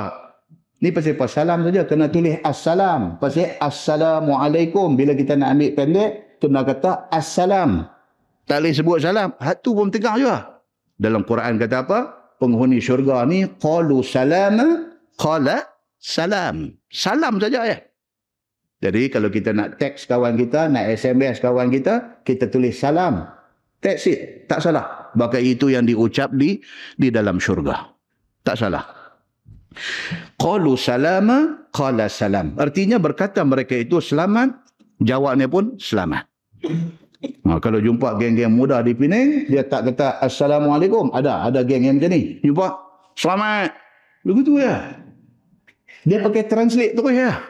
Ni pasal pas salam saja kena tulis assalam. Pasal assalamualaikum bila kita nak ambil pendek kena kata assalam. Tak boleh sebut salam. Hak tu pun tengok juga. Dalam Quran kata apa? Penghuni syurga ni qalu salama qala salam. Salam saja ya. Jadi kalau kita nak teks kawan kita, nak SMS kawan kita, kita tulis salam. That's it. Tak salah. Bahkan itu yang diucap di di dalam syurga. Tak salah. Qalu salama, qala salam. Artinya berkata mereka itu selamat, jawabnya pun selamat. Ha, kalau jumpa geng-geng muda di Penang, dia tak kata Assalamualaikum. Ada, ada geng yang macam ni. Jumpa, selamat. Begitu ya. Dia pakai translate terus ya.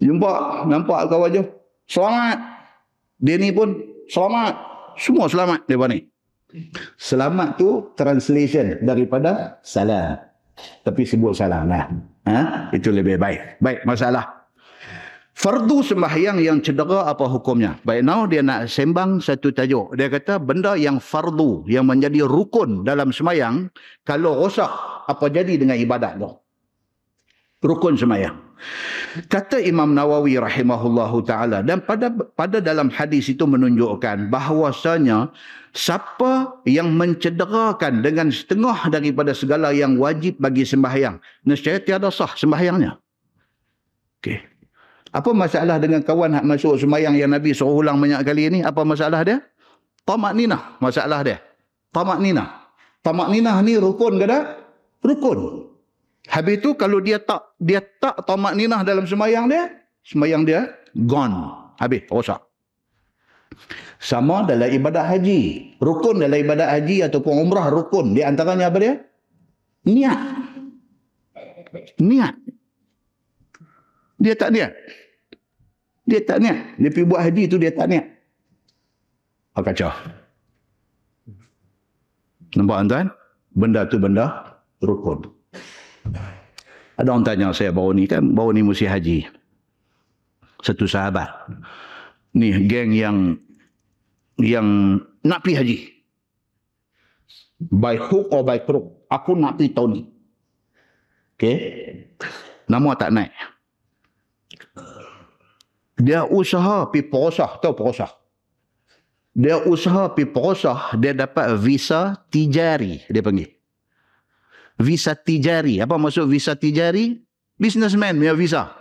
Jumpa, nampak kau wajah. Selamat. Dia ni pun selamat. Semua selamat dia ni. Selamat tu translation daripada salam. Tapi sebut salam lah. Ha? Itu lebih baik. Baik, masalah. Fardu sembahyang yang cedera apa hukumnya? Baik, now dia nak sembang satu tajuk. Dia kata benda yang fardu, yang menjadi rukun dalam sembahyang, kalau rosak, apa jadi dengan ibadat tu? Rukun sembahyang. Kata Imam Nawawi rahimahullahu taala dan pada pada dalam hadis itu menunjukkan bahawasanya siapa yang mencederakan dengan setengah daripada segala yang wajib bagi sembahyang nescaya tiada sah sembahyangnya. Okey. Apa masalah dengan kawan hak masuk sembahyang yang Nabi suruh ulang banyak kali ini? Apa masalah dia? Tamak nina masalah dia. Tamak nina. tamak ninah ni rukun ke tak? Rukun. Habis tu kalau dia tak dia tak tamak ninah dalam semayang dia, semayang dia gone. Habis, rosak. Sama dalam ibadat haji. Rukun dalam ibadat haji ataupun umrah rukun. Di antaranya apa dia? Niat. Niat. Dia tak niat. Dia tak niat. Dia pergi buat haji tu dia tak niat. Oh, kacau. Nampak tuan? Benda tu benda rukun. Ada orang tanya saya baru ni kan, baru ni mesti haji. Satu sahabat. Ni geng yang yang nak pergi haji. By hook or by crook. Aku nak pergi tahun ni. Okay. Nama tak naik. Dia usaha pergi perosah. Tahu perosah? Dia usaha pergi perosah. Dia dapat visa tijari. Dia panggil. Visa tijari. Apa maksud visa tijari? Businessman punya visa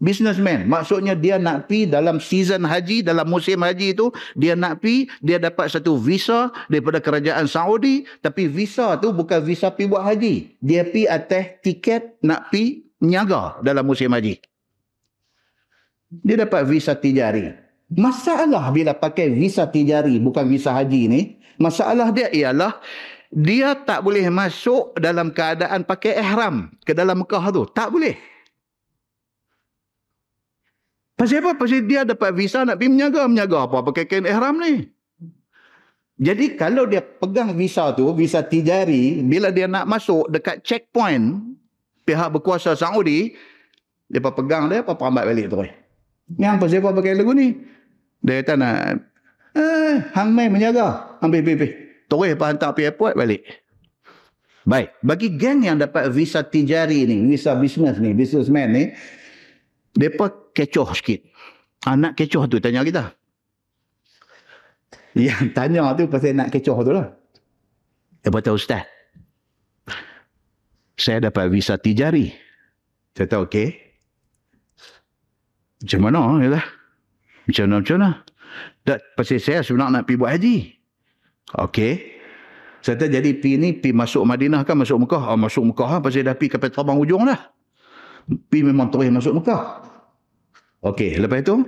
businessman. Maksudnya dia nak pi dalam season haji, dalam musim haji itu, dia nak pi, dia dapat satu visa daripada kerajaan Saudi, tapi visa tu bukan visa pi buat haji. Dia pi atas tiket nak pi niaga dalam musim haji. Dia dapat visa tijari. Masalah bila pakai visa tijari bukan visa haji ni, masalah dia ialah dia tak boleh masuk dalam keadaan pakai ihram ke dalam Mekah tu. Tak boleh. Pasal apa? Pasal dia dapat visa nak pergi menyaga. Menyaga apa? Pakai kain ihram ni. Jadi kalau dia pegang visa tu, visa tijari, bila dia nak masuk dekat checkpoint pihak berkuasa Saudi, dia pegang dia, apa ambil balik tu. Yang pasal apa pakai lagu ni? Dia kata nak, eh, hang mai menjaga. Ambil, ambil, ambil. Terus apa hantar pergi airport balik. Baik. Bagi geng yang dapat visa tijari ni, visa business ni, businessman ni, mereka kecoh sikit. Anak kecoh tu tanya kita. *laughs* Yang tanya tu pasal nak kecoh tu lah. Dia kata, Ustaz, saya dapat visa tijari. Saya kata, okey. Macam mana? Ya macam mana, macam mana? Tak, pasal saya sebenarnya nak pergi buat haji. Okey. Kata, jadi pergi ni, pergi masuk Madinah kan, masuk Mekah. Oh, masuk Mekah kan, pasal dah pergi kapal terbang ujung dah. Pergi memang terus masuk Mekah. Okey, lepas tu?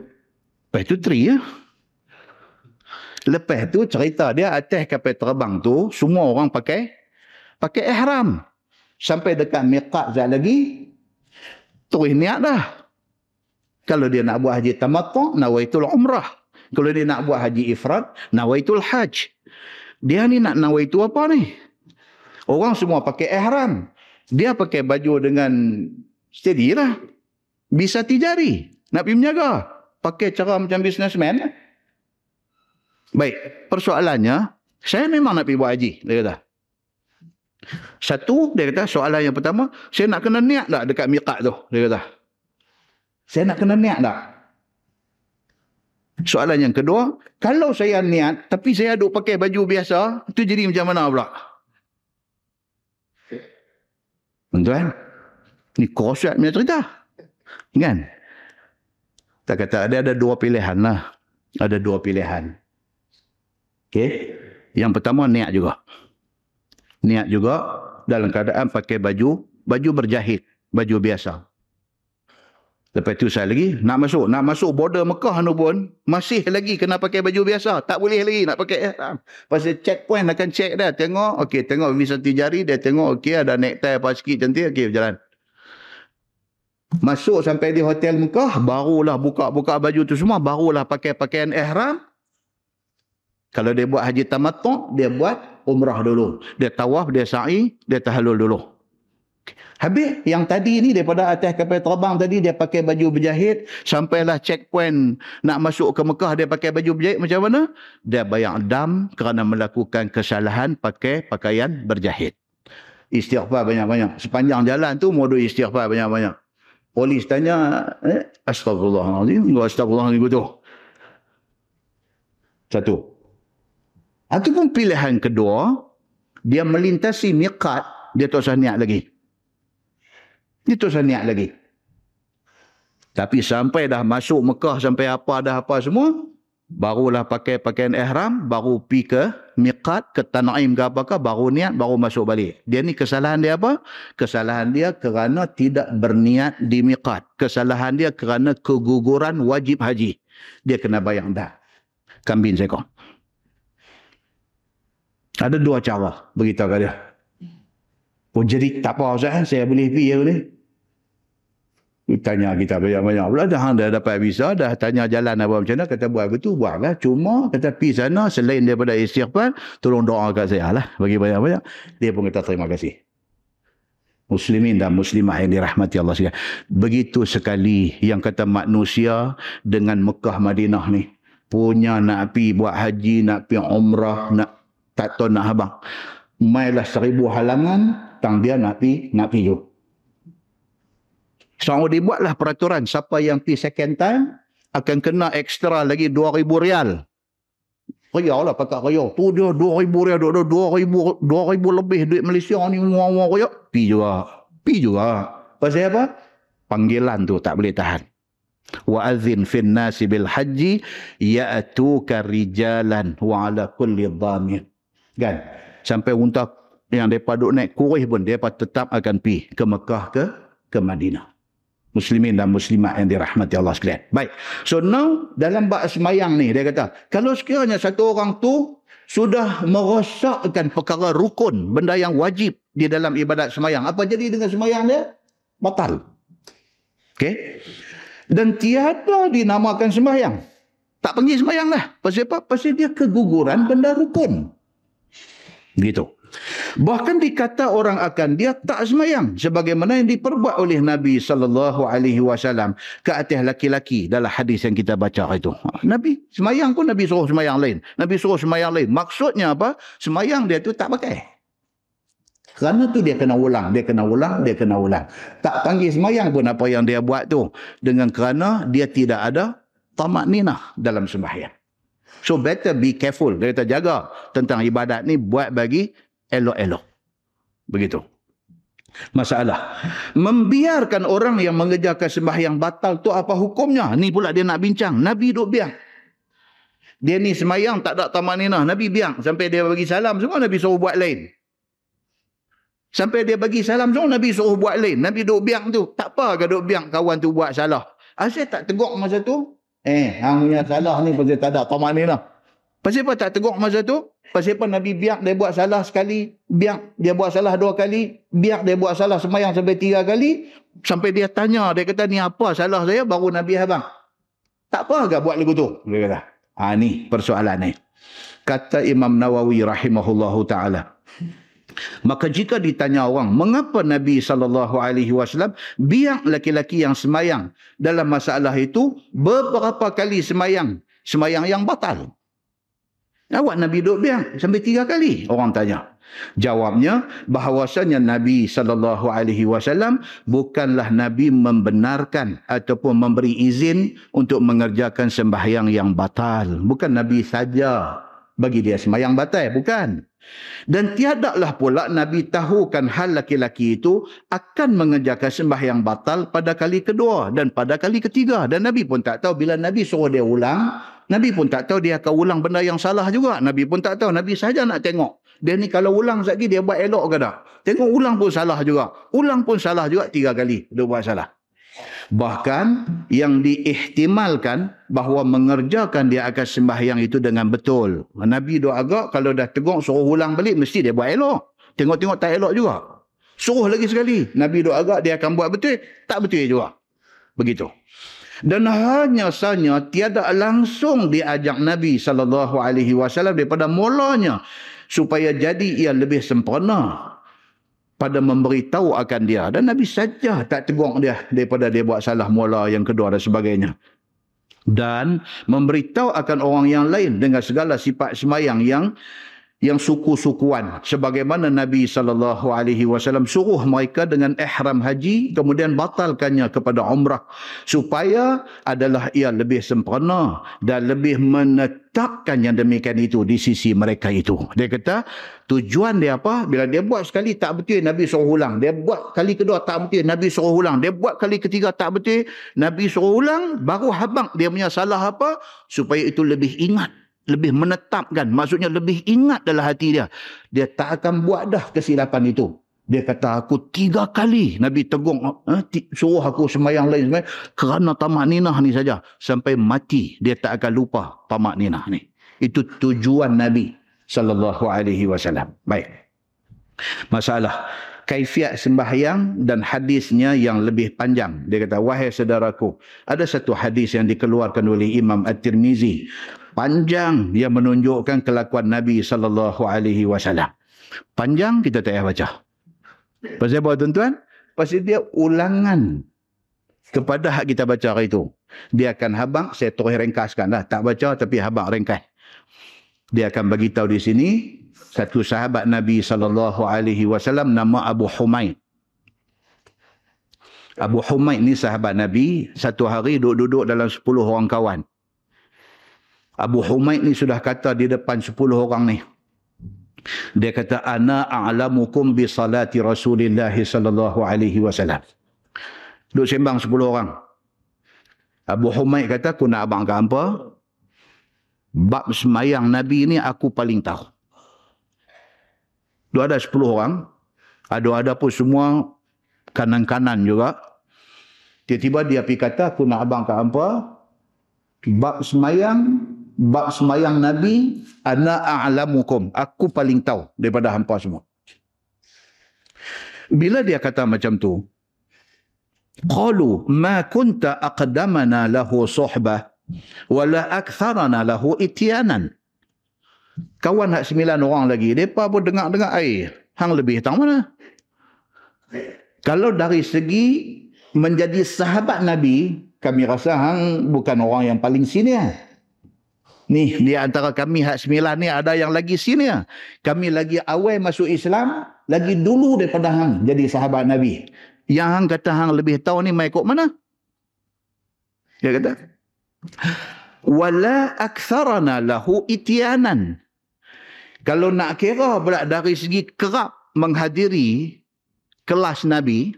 Lepas tu tri ya. Lepas tu cerita dia atas kapal terbang tu, semua orang pakai pakai ihram. Sampai dekat miqat zat lagi, terus niat dah. Kalau dia nak buat haji tamattu, nawaitul umrah. Kalau dia nak buat haji ifrad, nawaitul haj. Dia ni nak nawaitu apa ni? Orang semua pakai ihram. Dia pakai baju dengan steady lah. Bisa tijari. Nak pergi menjaga. Pakai cara macam businessman. Baik. Persoalannya, saya memang nak pergi buat haji. Dia kata. Satu, dia kata, soalan yang pertama, saya nak kena niat tak dekat miqat tu? Dia kata. Saya nak kena niat tak? Soalan yang kedua, kalau saya niat, tapi saya duk pakai baju biasa, itu jadi macam mana pula? Tuan-tuan, ni kosat punya cerita. Kan? Tak kata ada ada dua pilihan lah. Ada dua pilihan. Okey. Yang pertama niat juga. Niat juga dalam keadaan pakai baju baju berjahit, baju biasa. Lepas tu saya lagi nak masuk, nak masuk border Mekah tu pun masih lagi kena pakai baju biasa. Tak boleh lagi nak pakai ihram. Pasal checkpoint akan check dah. Tengok, okey, tengok visa jari, dia tengok okey ada necktie apa sikit cantik, okey berjalan. Masuk sampai di hotel Mekah, barulah buka-buka baju tu semua, barulah pakai pakaian ihram. Kalau dia buat haji tamattu, dia buat umrah dulu. Dia tawaf, dia sa'i, dia tahallul dulu. Habis yang tadi ni daripada atas kapal terbang tadi dia pakai baju berjahit sampailah checkpoint nak masuk ke Mekah dia pakai baju berjahit macam mana? Dia bayar dam kerana melakukan kesalahan pakai pakaian berjahit. Istighfar banyak-banyak. Sepanjang jalan tu modul istighfar banyak-banyak. Polis tanya, eh, astagfirullahaladzim, astagfirullahaladzim tu. Satu. Ataupun pilihan kedua, dia melintasi miqat, dia tak usah niat lagi. Dia tak usah niat lagi. Tapi sampai dah masuk Mekah, sampai apa dah apa semua, barulah pakai pakaian ihram, baru pi ke miqat, ke Tanaim ke apakah, baru niat, baru masuk balik. Dia ni kesalahan dia apa? Kesalahan dia kerana tidak berniat di miqat. Kesalahan dia kerana keguguran wajib haji. Dia kena bayang dah. Kambing seekor. Ada dua cara beritahu dia. Oh jadi tak apa Ustaz, saya boleh pergi ya boleh. Tanya kita banyak-banyak pula. Dah, dah dapat visa, dah tanya jalan apa macam mana. Kata buat betul, buatlah. Cuma kata pergi sana, selain daripada istighfar, tolong doa kat saya lah. Bagi banyak-banyak. Dia pun kata terima kasih. Muslimin dan muslimah yang dirahmati Allah sekalian. Begitu sekali yang kata manusia dengan Mekah Madinah ni. Punya nak pergi buat haji, nak pergi umrah, nak tak tahu nak habang. Mailah seribu halangan, tang dia nak pergi, nak pergi juga. Saudi buatlah peraturan siapa yang pergi second time akan kena ekstra lagi 2000 rial. Lah pakat raya. Tu dia 2000 rial, dia 2000 2000 lebih duit Malaysia ni ngomong raya. Pi juga. Pi juga. Pasal apa? Panggilan tu tak boleh tahan. Wa adzin fin nasi bil haji ya'tuka rijalan wa ala kulli dhamir. Kan? Sampai unta yang depa duk naik kurih pun depa tetap akan pi ke Mekah ke ke Madinah muslimin dan muslimat yang dirahmati Allah sekalian. Baik. So now dalam bab semayang ni dia kata, kalau sekiranya satu orang tu sudah merosakkan perkara rukun, benda yang wajib di dalam ibadat semayang, apa jadi dengan semayang dia? Batal. Okey. Dan tiada dinamakan semayang. Tak panggil semayang lah. Pasal apa? Pasal dia keguguran benda rukun. Begitu. Bahkan dikata orang akan dia tak semayang sebagaimana yang diperbuat oleh Nabi sallallahu alaihi wasallam ke atas laki-laki dalam hadis yang kita baca itu. Nabi semayang pun Nabi suruh semayang lain. Nabi suruh semayang lain. Maksudnya apa? Semayang dia tu tak pakai. Kerana tu dia kena ulang, dia kena ulang, dia kena ulang. Tak panggil semayang pun apa yang dia buat tu dengan kerana dia tidak ada tamak ninah dalam sembahyang. So better be careful. Dia kata jaga tentang ibadat ni buat bagi elok-elok. Begitu. Masalah. Membiarkan orang yang mengerjakan sembahyang batal tu apa hukumnya? Ni pula dia nak bincang. Nabi duk biar. Dia ni semayang tak ada tamanina. Nabi biar. Sampai dia bagi salam semua Nabi suruh buat lain. Sampai dia bagi salam semua Nabi suruh buat lain. Nabi duk biar tu. Tak apa ke duk biar kawan tu buat salah. Asyik tak tegur masa tu. Eh, hang punya salah ni pasal tak ada tamanina. Pasal apa tak tegur masa tu? Pasal apa Nabi biar dia buat salah sekali, biar dia buat salah dua kali, biar dia buat salah semayang sampai tiga kali, sampai dia tanya, dia kata ni apa salah saya, baru Nabi abang. Tak apa agak buat lagu tu? Dia kata. Ha ni persoalan ni. Kata Imam Nawawi rahimahullahu taala. Maka jika ditanya orang, mengapa Nabi wasallam biar laki-laki yang semayang dalam masalah itu beberapa kali semayang, semayang yang batal. Awak Nabi duduk biar sampai tiga kali orang tanya. Jawabnya bahawasanya Nabi sallallahu alaihi wasallam bukanlah nabi membenarkan ataupun memberi izin untuk mengerjakan sembahyang yang batal. Bukan nabi saja bagi dia sembahyang batal, bukan. Dan tiadalah pula Nabi tahukan hal laki-laki itu akan mengerjakan sembahyang batal pada kali kedua dan pada kali ketiga. Dan Nabi pun tak tahu bila Nabi suruh dia ulang, Nabi pun tak tahu dia akan ulang benda yang salah juga. Nabi pun tak tahu. Nabi saja nak tengok. Dia ni kalau ulang lagi dia buat elok ke tak? Tengok ulang pun salah juga. Ulang pun salah juga tiga kali dia buat salah. Bahkan yang diihtimalkan bahawa mengerjakan dia akan sembahyang itu dengan betul. Nabi doa agak kalau dah tegur suruh ulang balik mesti dia buat elok. Tengok-tengok tak elok juga. Suruh lagi sekali. Nabi doa agak dia akan buat betul. Tak betul juga. Begitu. Dan hanya saja tiada langsung diajak Nabi SAW daripada mulanya supaya jadi ia lebih sempurna pada memberitahu akan dia. Dan Nabi saja tak tegur dia daripada dia buat salah mula yang kedua dan sebagainya. Dan memberitahu akan orang yang lain dengan segala sifat semayang yang yang suku-sukuan sebagaimana Nabi sallallahu alaihi wasallam suruh mereka dengan ihram haji kemudian batalkannya kepada umrah supaya adalah ia lebih sempurna dan lebih menetapkan yang demikian itu di sisi mereka itu. Dia kata tujuan dia apa? Bila dia buat sekali tak betul Nabi suruh ulang. Dia buat kali kedua tak betul Nabi suruh ulang. Dia buat kali ketiga tak betul Nabi suruh ulang baru habang dia punya salah apa? Supaya itu lebih ingat lebih menetapkan maksudnya lebih ingat dalam hati dia. Dia tak akan buat dah kesilapan itu. Dia kata aku tiga kali Nabi tegung eh, suruh aku semayang lain semayang, kerana tamak ninah ni saja. Sampai mati dia tak akan lupa tamak ninah ni. Itu tujuan Nabi sallallahu alaihi wasallam. Baik. Masalah kaifiat sembahyang dan hadisnya yang lebih panjang. Dia kata, wahai saudaraku, ada satu hadis yang dikeluarkan oleh Imam At-Tirmizi panjang yang menunjukkan kelakuan Nabi sallallahu alaihi wasallam. Panjang kita tak payah baca. Pasal apa tuan-tuan? Pasal dia ulangan kepada hak kita baca hari itu. Dia akan habang, saya terus ringkaskan lah. Tak baca tapi habang ringkas. Dia akan bagi tahu di sini satu sahabat Nabi sallallahu alaihi wasallam nama Abu Humaid. Abu Humaid ni sahabat Nabi, satu hari duduk-duduk dalam 10 orang kawan. Abu Humaid ni sudah kata di depan 10 orang ni. Dia kata ana a'lamukum bi salati Rasulillah sallallahu alaihi wasallam. Duk sembang 10 orang. Abu Humaid kata aku nak abang ke apa? Bab semayang Nabi ni aku paling tahu. Dua ada 10 orang. Ada-ada pun semua kanan-kanan juga. Tiba-tiba dia pergi kata aku nak abang ke apa? Bab semayang bab semayang Nabi ana a'lamukum. Aku paling tahu daripada hampa semua. Bila dia kata macam tu qalu ma kunta aqdamana lahu suhbah wala aktharana lahu ityanan. Kawan hak sembilan orang lagi depa pun dengar-dengar air. Hang lebih tahu mana? Kalau dari segi menjadi sahabat Nabi kami rasa hang bukan orang yang paling senior Ni di antara kami hak sembilan ni ada yang lagi sini ya. Kami lagi awal masuk Islam, lagi dulu daripada hang jadi sahabat Nabi. Yang hang kata hang lebih tahu ni mai kok mana? Dia kata wala aktsarana lahu ityanan. Kalau nak kira pula dari segi kerap menghadiri kelas Nabi,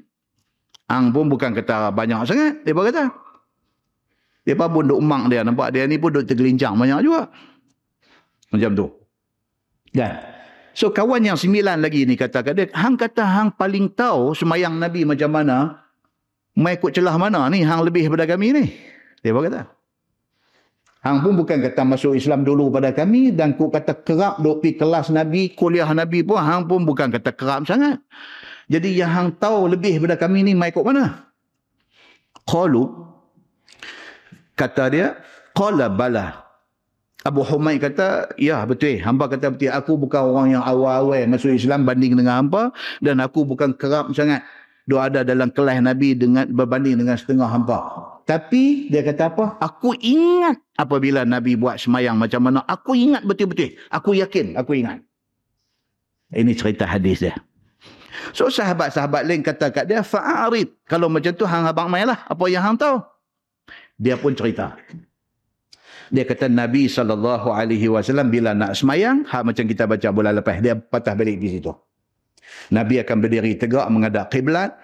hang pun bukan kata banyak sangat. Dia kata, dia pun duk mak dia. Nampak dia ni pun duk tergelincang banyak juga. Macam tu. Kan? So kawan yang sembilan lagi ni kata dia, hang kata hang paling tahu semayang Nabi macam mana, mai ikut celah mana ni, hang lebih daripada kami ni. Dia pun kata. Hang pun bukan kata masuk Islam dulu pada kami dan ku kata kerap duk pergi kelas Nabi, kuliah Nabi pun hang pun bukan kata kerap sangat. Jadi yang hang tahu lebih daripada kami ni mai ikut mana? Qalu kata dia qala bala Abu Humaid kata, ya betul. Hamba kata betul. Aku bukan orang yang awal-awal masuk Islam banding dengan hamba. Dan aku bukan kerap sangat doa ada dalam kelas Nabi dengan berbanding dengan setengah hamba. Tapi dia kata apa? Aku ingat apabila Nabi buat semayang macam mana. Aku ingat betul-betul. Aku yakin. Aku ingat. Ini cerita hadis dia. So sahabat-sahabat lain kata kat dia, fa'arid. Kalau macam tu hang abang main lah. Apa yang hang tahu? Dia pun cerita. Dia kata Nabi SAW bila nak semayang, ha, macam kita baca bulan lepas, dia patah balik di situ. Nabi akan berdiri tegak menghadap kiblat.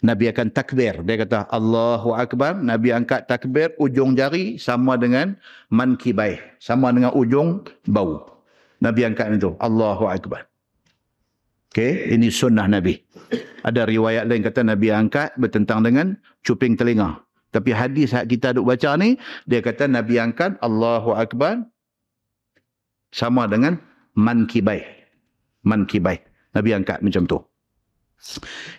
Nabi akan takbir. Dia kata Allahu Akbar. Nabi angkat takbir ujung jari sama dengan mankibai. Sama dengan ujung bau. Nabi angkat itu. Allahu Akbar. Okay, ini sunnah Nabi. Ada riwayat lain kata Nabi angkat bertentang dengan cuping telinga. Tapi hadis yang kita duk baca ni, dia kata Nabi angkat Allahu Akbar sama dengan man kibai. Man kibai. Nabi angkat macam tu.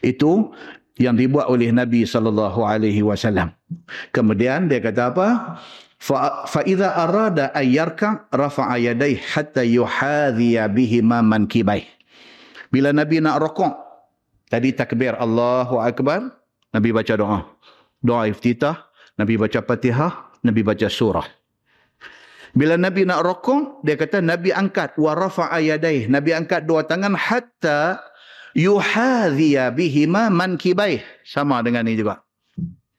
Itu yang dibuat oleh Nabi sallallahu alaihi wasallam. Kemudian dia kata apa? Fa fa idza arada ayyarka rafa'a yadayhi hatta yuhadhiya bihima man kibai. Bila Nabi nak rokok, tadi takbir Allahu Akbar, Nabi baca doa doa iftitah, Nabi baca Fatihah, Nabi baca surah. Bila Nabi nak rokok, dia kata Nabi angkat wa rafa'a yadaih. Nabi angkat dua tangan hatta yuhadhiya bihima mankibaih. Sama dengan ni juga.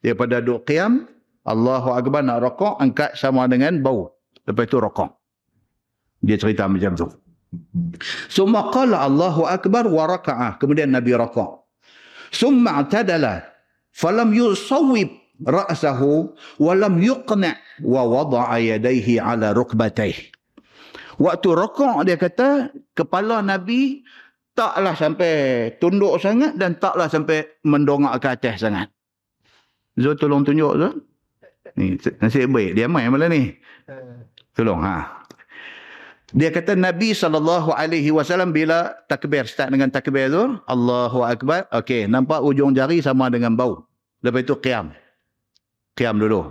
Daripada duduk qiyam, Allahu Akbar nak rokok, angkat sama dengan bau. Lepas itu rokok. Dia cerita macam tu. Summa qala Allahu Akbar wa raka'ah. Kemudian Nabi rokok. Summa atadala. Falam yusawib ra'sahu walam yuqna' wa wada'a yadayhi ala rukbatayh. Waktu rokok dia kata kepala Nabi taklah sampai tunduk sangat dan taklah sampai mendongak ke atas sangat. Zul tolong tunjuk Zul. Ni nasib baik dia main malam ni. Tolong ha. Dia kata Nabi SAW bila takbir, start dengan takbir tu, Allahu Akbar, okey, nampak ujung jari sama dengan bau. Lepas itu qiyam. Qiyam dulu.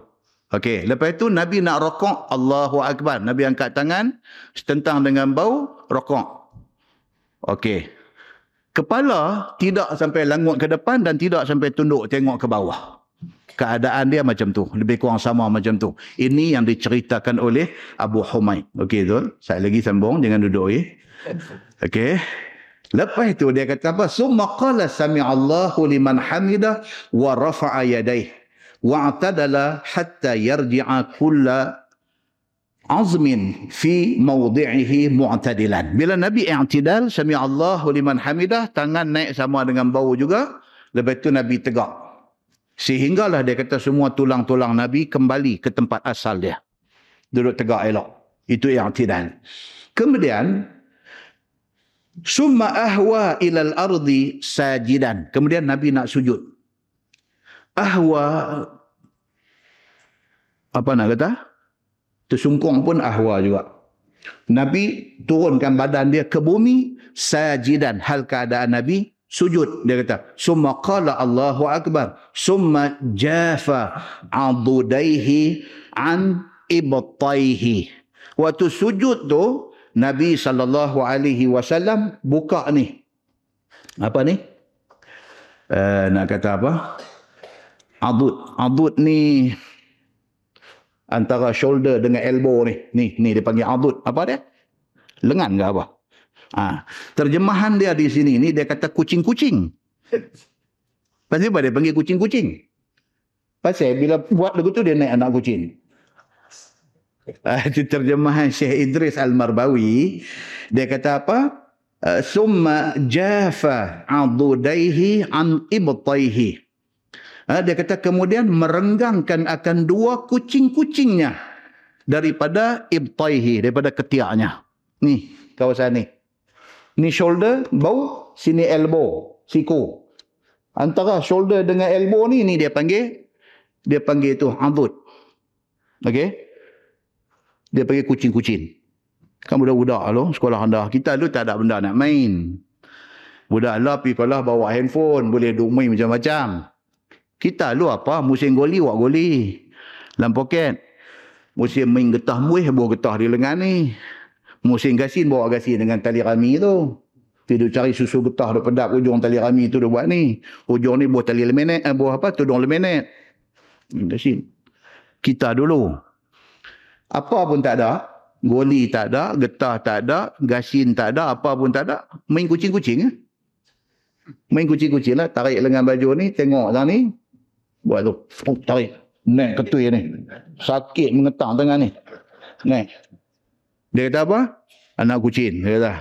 Okey, lepas itu Nabi nak rokok, Allahu Akbar. Nabi angkat tangan, setentang dengan bau, rokok. Okey. Kepala tidak sampai langut ke depan dan tidak sampai tunduk tengok ke bawah. Keadaan dia macam tu. Lebih kurang sama macam tu. Ini yang diceritakan oleh Abu Humaid. Okey, tu. Saya lagi sambung. Jangan duduk, ya. Okey. Lepas itu dia kata apa? Summa qala sami'allahu liman hamidah wa rafa'a yadayh wa'tadala hatta yarji'a kulla azmin fi mawdi'ihi mu'tadilan. Bila Nabi i'tidal, sami Allahu liman hamidah, tangan naik sama dengan bau juga, lepas itu Nabi tegak. Sehinggalah dia kata semua tulang-tulang Nabi kembali ke tempat asal dia. Duduk tegak elok. Itu i'tidal. Kemudian, summa ahwa ilal ardi sajidan. Kemudian Nabi nak sujud. Ahwa apa nak kata? Tersungkung pun ahwa juga. Nabi turunkan badan dia ke bumi sajidan hal keadaan Nabi sujud dia kata summa qala Allahu akbar summa jafa adudaihi an ibtaihi waktu sujud tu Nabi sallallahu alaihi wasallam buka ni apa ni uh, nak kata apa adud adud ni antara shoulder dengan elbow ni. Ni, ni dia panggil adud. Apa dia? Lengan ke apa? Ha. Terjemahan dia di sini ni dia kata kucing-kucing. Pasal apa dia panggil kucing-kucing? Pasal bila buat lagu tu dia naik anak kucing. Itu terjemahan Syekh Idris Al-Marbawi. Dia kata apa? Uh, summa jafa adudaihi an ibtaihi. Ha, dia kata kemudian merenggangkan akan dua kucing-kucingnya daripada ibtaihi, daripada ketiaknya. Ni, kawasan ni. Ni shoulder, bau, sini elbow, siku. Antara shoulder dengan elbow ni, ni dia panggil, dia panggil tu adud. Okey? Dia panggil kucing-kucing. Kan budak-budak lo, sekolah anda. Kita lu tak ada benda nak main. Budak lah pergi sekolah bawa handphone, boleh duk main macam-macam. Kita lu apa? Musim goli, wak goli. Dalam poket. Musim main getah muih, bawa getah di lengan ni. Musim gasin, bawa gasin dengan tali rami tu. Tidur cari susu getah, dia pedap ujung tali rami tu dia buat ni. Ujung ni buat tali lemenet, eh, buat apa? Tudung lemenet. Gasin. Kita dulu. Apa pun tak ada. Goli tak ada, getah tak ada, gasin tak ada, apa pun tak ada. Main kucing-kucing. Eh? Main kucing-kucing lah. Tarik lengan baju ni, tengok sana ni. Buat tu. Oh, tarik. Naik ketui ni. Sakit mengetang tengah ni. Naik. Dia kata apa? Anak kucing. Dia kata.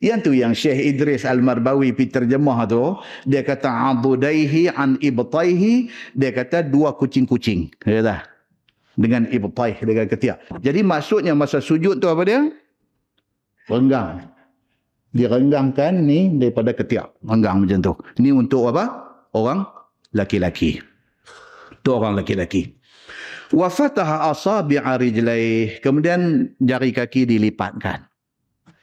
Yang tu yang Syekh Idris Al-Marbawi pi terjemah tu, dia kata adudaihi an ibtaihi, dia kata dua kucing-kucing. Dia kata. Dengan ibtaih, dengan ketiak. Jadi maksudnya masa sujud tu apa dia? Renggang. Direnggangkan ni daripada ketiak. Renggang macam tu. Ini untuk apa? Orang laki-laki. Itu orang laki-laki. Wa fataha asabi'a rijlaih. Kemudian jari kaki dilipatkan.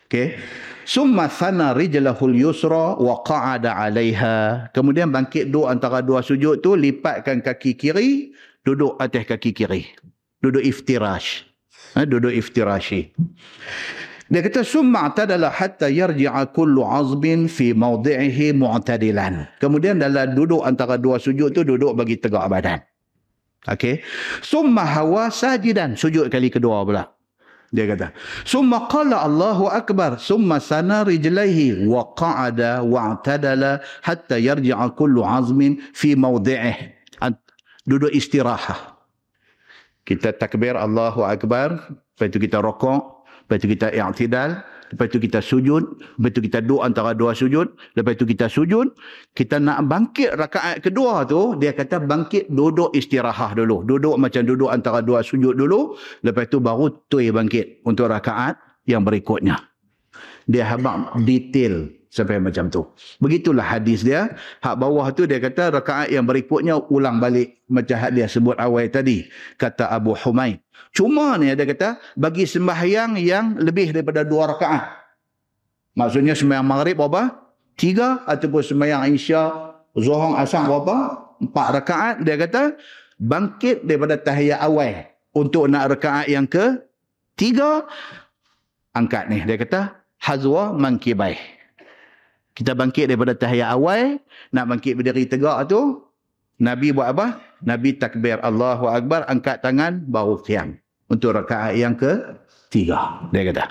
Okey. Summa thana rijlahul yusra wa qa'ada 'alaiha. Kemudian bangkit duduk antara dua sujud tu, lipatkan kaki kiri, duduk atas kaki kiri. Duduk iftirash. Ha, duduk iftirashi. Dia kata summa tadala hatta yarji'a kullu azbin fi mawdi'ihi mu'tadilan. Kemudian dalam duduk antara dua sujud tu duduk bagi tegak badan. Okey. Summa hawa sajidan. Sujud kali kedua pula. Dia kata. Summa qala Allahu Akbar. Summa sana rijlaihi wa qa'ada wa atadala hatta yarji'a kullu azmin fi mawdi'ih. Duduk istirahat. Kita takbir Allahu Akbar. Lepas itu kita rokok. Lepas itu kita i'tidal. Lepas itu kita sujud. Lepas itu kita duduk antara dua sujud. Lepas itu kita sujud. Kita nak bangkit rakaat kedua tu. Dia kata bangkit duduk istirahat dulu. Duduk macam duduk antara dua sujud dulu. Lepas itu baru tui bangkit untuk rakaat yang berikutnya. Dia habak detail sampai macam tu. Begitulah hadis dia. Hak bawah tu dia kata rakaat yang berikutnya ulang balik. Macam dia sebut awal tadi. Kata Abu Humaid. Cuma ni ada kata bagi sembahyang yang lebih daripada dua rakaat. Maksudnya sembahyang maghrib berapa? Tiga ataupun sembahyang isya, zuhur, asar berapa? Empat rakaat. Dia kata bangkit daripada tahiyat awal untuk nak rakaat yang ke tiga angkat ni. Dia kata hazwa mankibai. Kita bangkit daripada tahiyat awal, nak bangkit berdiri tegak tu, Nabi buat apa? Nabi takbir Allahu Akbar, angkat tangan, baru qiyam untuk rakaat yang ke tiga dia kata.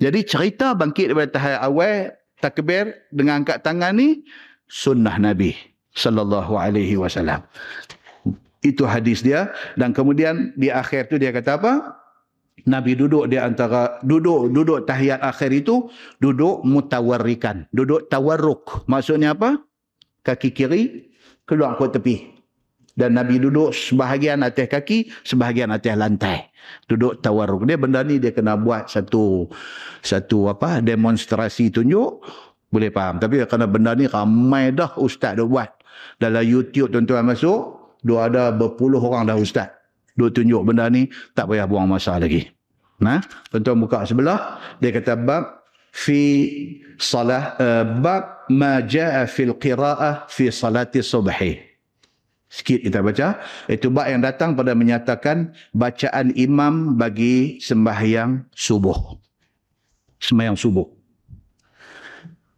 Jadi cerita bangkit daripada tahap awal takbir dengan angkat tangan ni sunnah Nabi sallallahu alaihi wasallam. Itu hadis dia. Dan kemudian di akhir tu dia kata apa? Nabi duduk di antara duduk duduk tahiyat akhir itu duduk mutawarrikan. Duduk tawarruk. Maksudnya apa? Kaki kiri keluar ke tepi dan Nabi duduk sebahagian atas kaki, sebahagian atas lantai. Duduk tawarruk. Dia benda ni dia kena buat satu satu apa demonstrasi tunjuk. Boleh faham. Tapi kerana benda ni ramai dah ustaz dah buat. Dalam YouTube tuan-tuan masuk, dua ada berpuluh orang dah ustaz. Duk tunjuk benda ni, tak payah buang masa lagi. Nah, tuan-tuan buka sebelah, dia kata bab fi salah uh, bab ma jaa fil qiraah fi salati subhi. Sikit kita baca. Itu bab yang datang pada menyatakan bacaan imam bagi sembahyang subuh. Sembahyang subuh.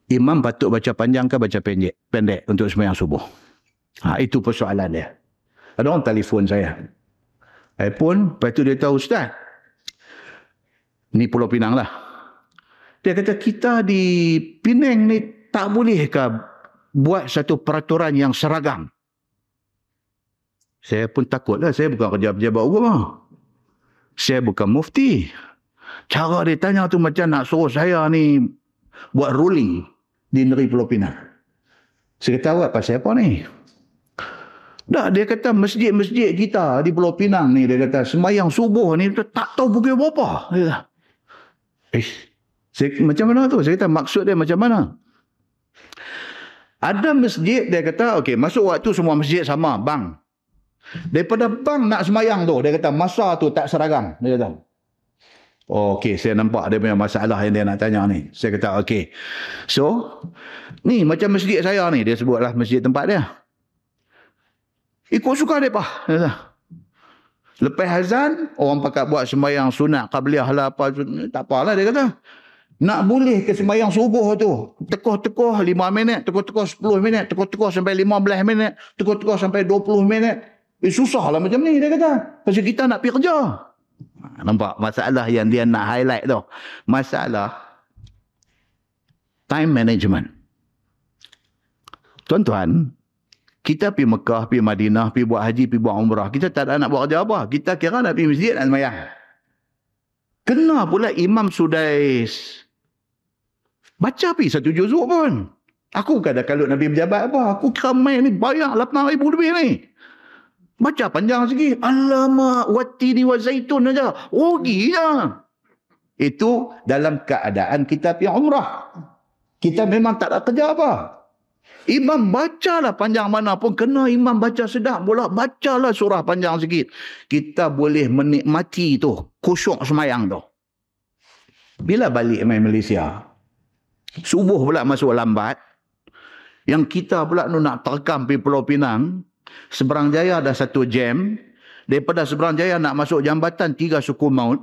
Imam patut baca panjang ke baca pendek? Pendek untuk sembahyang subuh. Ha, itu persoalan dia. Ada orang telefon saya. Pun, lepas itu dia tahu Ustaz. Ni Pulau Pinang lah. Dia kata kita di Pinang ni tak bolehkah buat satu peraturan yang seragam. Saya pun takutlah. Saya bukan kerja pejabat agama. Saya bukan mufti. Cara dia tanya tu macam nak suruh saya ni buat ruling di negeri Pulau Pinang. Saya kata, awak pasal apa ni? Dah, dia kata masjid-masjid kita di Pulau Pinang ni, dia kata semayang subuh ni tak tahu pukul berapa. Dia kata, eh, saya, macam mana tu? Saya kata, maksud dia macam mana? Ada masjid, dia kata, okey, masuk waktu semua masjid sama, bang. Daripada bang nak semayang tu, dia kata masa tu tak seragam. Dia kata. Oh, okey, saya nampak dia punya masalah yang dia nak tanya ni. Saya kata, okey. So, ni macam masjid saya ni. Dia sebutlah masjid tempat dia. Ikut suka dia, Pak. Dia kata. Lepas azan, orang pakat buat sembahyang sunat, qabliyah lah apa. Tak apalah, dia kata. Nak boleh ke sembahyang subuh tu. Tekoh-tekoh 5 minit, tekoh-tekoh 10 minit, tekoh-tekoh sampai 15 minit, tekoh-tekoh sampai 20 minit. Eh susah lah macam ni dia kata. Pasal kita nak pergi kerja. Nampak masalah yang dia nak highlight tu. Masalah time management. Tuan-tuan, kita pergi Mekah, pergi Madinah, pergi buat haji, pergi buat umrah. Kita tak ada nak buat kerja apa. Kita kira nak pergi masjid dan semayang. Kena pula Imam Sudais. Baca pergi satu juzuk pun. Aku bukan ada kalut Nabi berjabat apa. Aku kira main ni bayar 8 ribu lebih ni. Baca panjang sikit. Alamak, watini wa zaitun aja. Rugi je. Itu dalam keadaan kita pergi umrah. Kita memang tak ada kerja apa. Imam bacalah panjang mana pun. Kena imam baca sedap pula. Bacalah surah panjang sikit. Kita boleh menikmati tu. Kusyuk semayang tu. Bila balik main Malaysia. Subuh pula masuk lambat. Yang kita pula nak terkam pergi Pulau Pinang. Seberang Jaya ada satu jam. Daripada Seberang Jaya nak masuk jambatan tiga suku maut.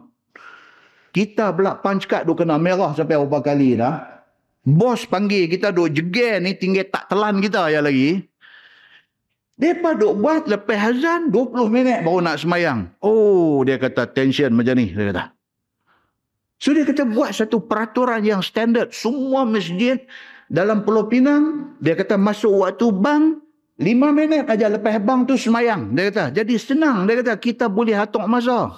Kita pula punch card duk kena merah sampai berapa kali dah. Bos panggil kita duk jeger ni tinggal tak telan kita ya lagi. Mereka duk buat lepas azan 20 minit baru nak semayang. Oh, dia kata tension macam ni. Dia kata. So dia kata buat satu peraturan yang standard. Semua masjid dalam Pulau Pinang, dia kata masuk waktu bang, lima minit aja lepas bang tu semayang. Dia kata, jadi senang. Dia kata, kita boleh atok masa.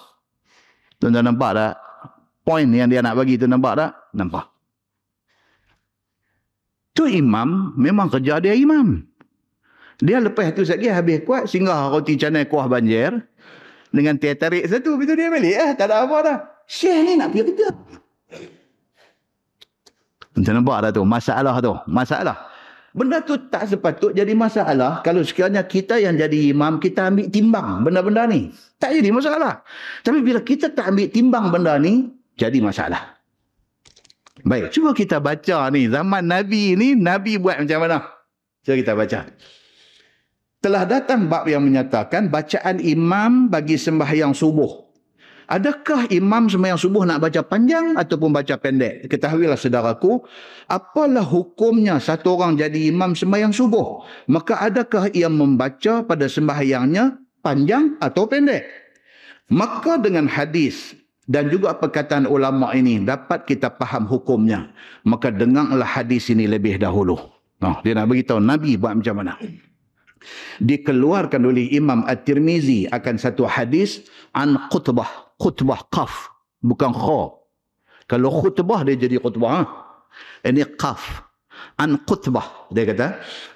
Tuan-tuan nampak tak? Point yang dia nak bagi tu nampak tak? Nampak. Tu imam, memang kerja dia imam. Dia lepas tu lagi habis kuat singgah roti canai kuah banjir dengan teh tarik satu begitu dia balik eh tak ada apa dah. Syekh ni nak pergi kerja. Macam nampak dah tu masalah tu. Masalah. Benda tu tak sepatut jadi masalah kalau sekiranya kita yang jadi imam kita ambil timbang benda-benda ni. Tak jadi masalah. Tapi bila kita tak ambil timbang benda ni jadi masalah. Baik, cuba kita baca ni zaman Nabi ni Nabi buat macam mana? Cuba kita baca telah datang bab yang menyatakan bacaan imam bagi sembahyang subuh. Adakah imam sembahyang subuh nak baca panjang ataupun baca pendek? Ketahuilah saudaraku, apalah hukumnya satu orang jadi imam sembahyang subuh? Maka adakah ia membaca pada sembahyangnya panjang atau pendek? Maka dengan hadis dan juga perkataan ulama ini dapat kita faham hukumnya. Maka dengarlah hadis ini lebih dahulu. Nah, dia nak beritahu Nabi buat macam mana dikeluarkan oleh Imam At-Tirmizi akan satu hadis an khutbah khutbah qaf bukan kha kalau khutbah dia jadi khutbah ini qaf an khutbah dia kata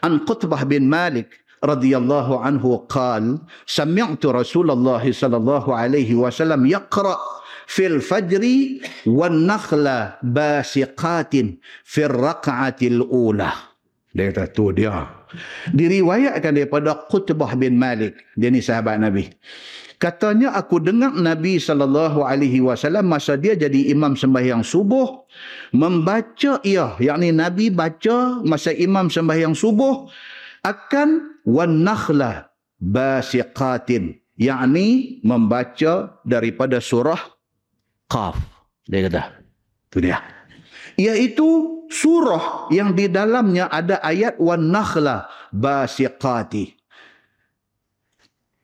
an khutbah bin Malik radhiyallahu anhu qal sami'tu Rasulullah sallallahu alaihi wasallam yaqra fajri wan nakhla basiqatin fil raq'atil ula dia kata tu dia Diriwayatkan daripada Qutbah bin Malik. Dia ni sahabat Nabi. Katanya aku dengar Nabi sallallahu alaihi wasallam masa dia jadi imam sembahyang subuh membaca ia yakni Nabi baca masa imam sembahyang subuh akan wan nakhla basiqatin yakni membaca daripada surah Qaf. Dia kata. Itu dia. Iaitu surah yang di dalamnya ada ayat wan nakhla basiqati.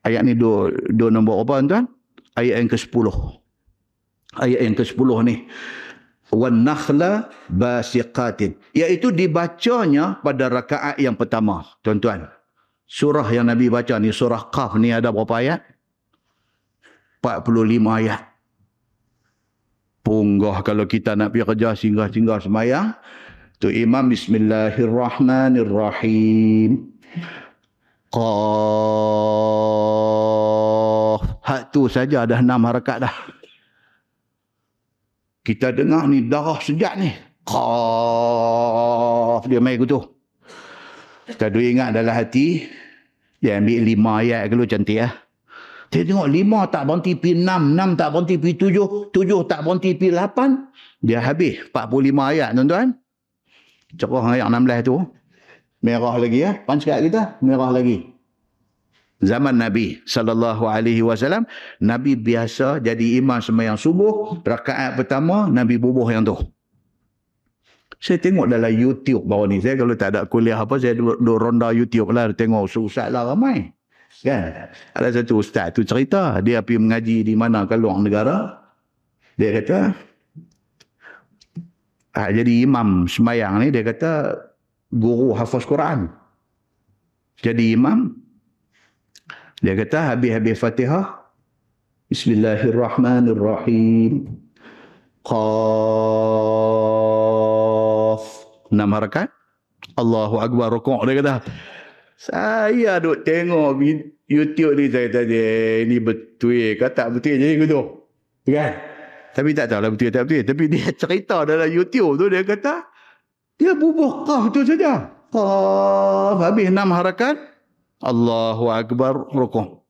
Ayat ni dua, dua nombor apa tuan? Ayat yang ke-10. Ayat yang ke-10 ni. Wan nakhla basiqatin. Iaitu dibacanya pada rakaat yang pertama. Tuan-tuan. Surah yang Nabi baca ni, surah Qaf ni ada berapa ayat? 45 ayat. Punggah kalau kita nak pergi kerja singgah-singgah semayang. Tu imam bismillahirrahmanirrahim. Qaf. Hak tu saja dah enam harakat dah. Kita dengar ni darah sejak ni. Qaf. Dia main tu. Kita dulu ingat dalam hati. Dia ambil lima ayat kalau cantik lah. Ya. Saya tengok lima tak berhenti pi enam, enam tak berhenti pi tujuh, tujuh tak berhenti pi lapan. Dia habis 45 ayat tuan-tuan. Cerah ayat 16 tu. Merah lagi ya. Pan kita, merah lagi. Zaman Nabi sallallahu alaihi wasallam, Nabi biasa jadi imam sembahyang subuh, rakaat pertama Nabi bubuh yang tu. Saya tengok dalam YouTube bawah ni. Saya kalau tak ada kuliah apa, saya duduk, duduk ronda YouTube lah. Tengok susah lah ramai. Kan? Ada satu ustaz tu cerita, dia pergi mengaji di mana ke luar negara. Dia kata, ah, jadi imam semayang ni, dia kata, guru hafaz Quran. Jadi imam, dia kata, habis-habis fatihah, Bismillahirrahmanirrahim. Qaf. Enam harakat. Allahu Akbar rukuk. Dia kata, saya duk tengok YouTube ni saya tanya ini betul ke tak betul jadi gitu. Kan? Tapi tak tahu lah betul tak betul. Tapi dia cerita dalam YouTube tu dia kata dia bubuh kah tu saja. Kah habis enam harakat. Allahu Akbar rukuk.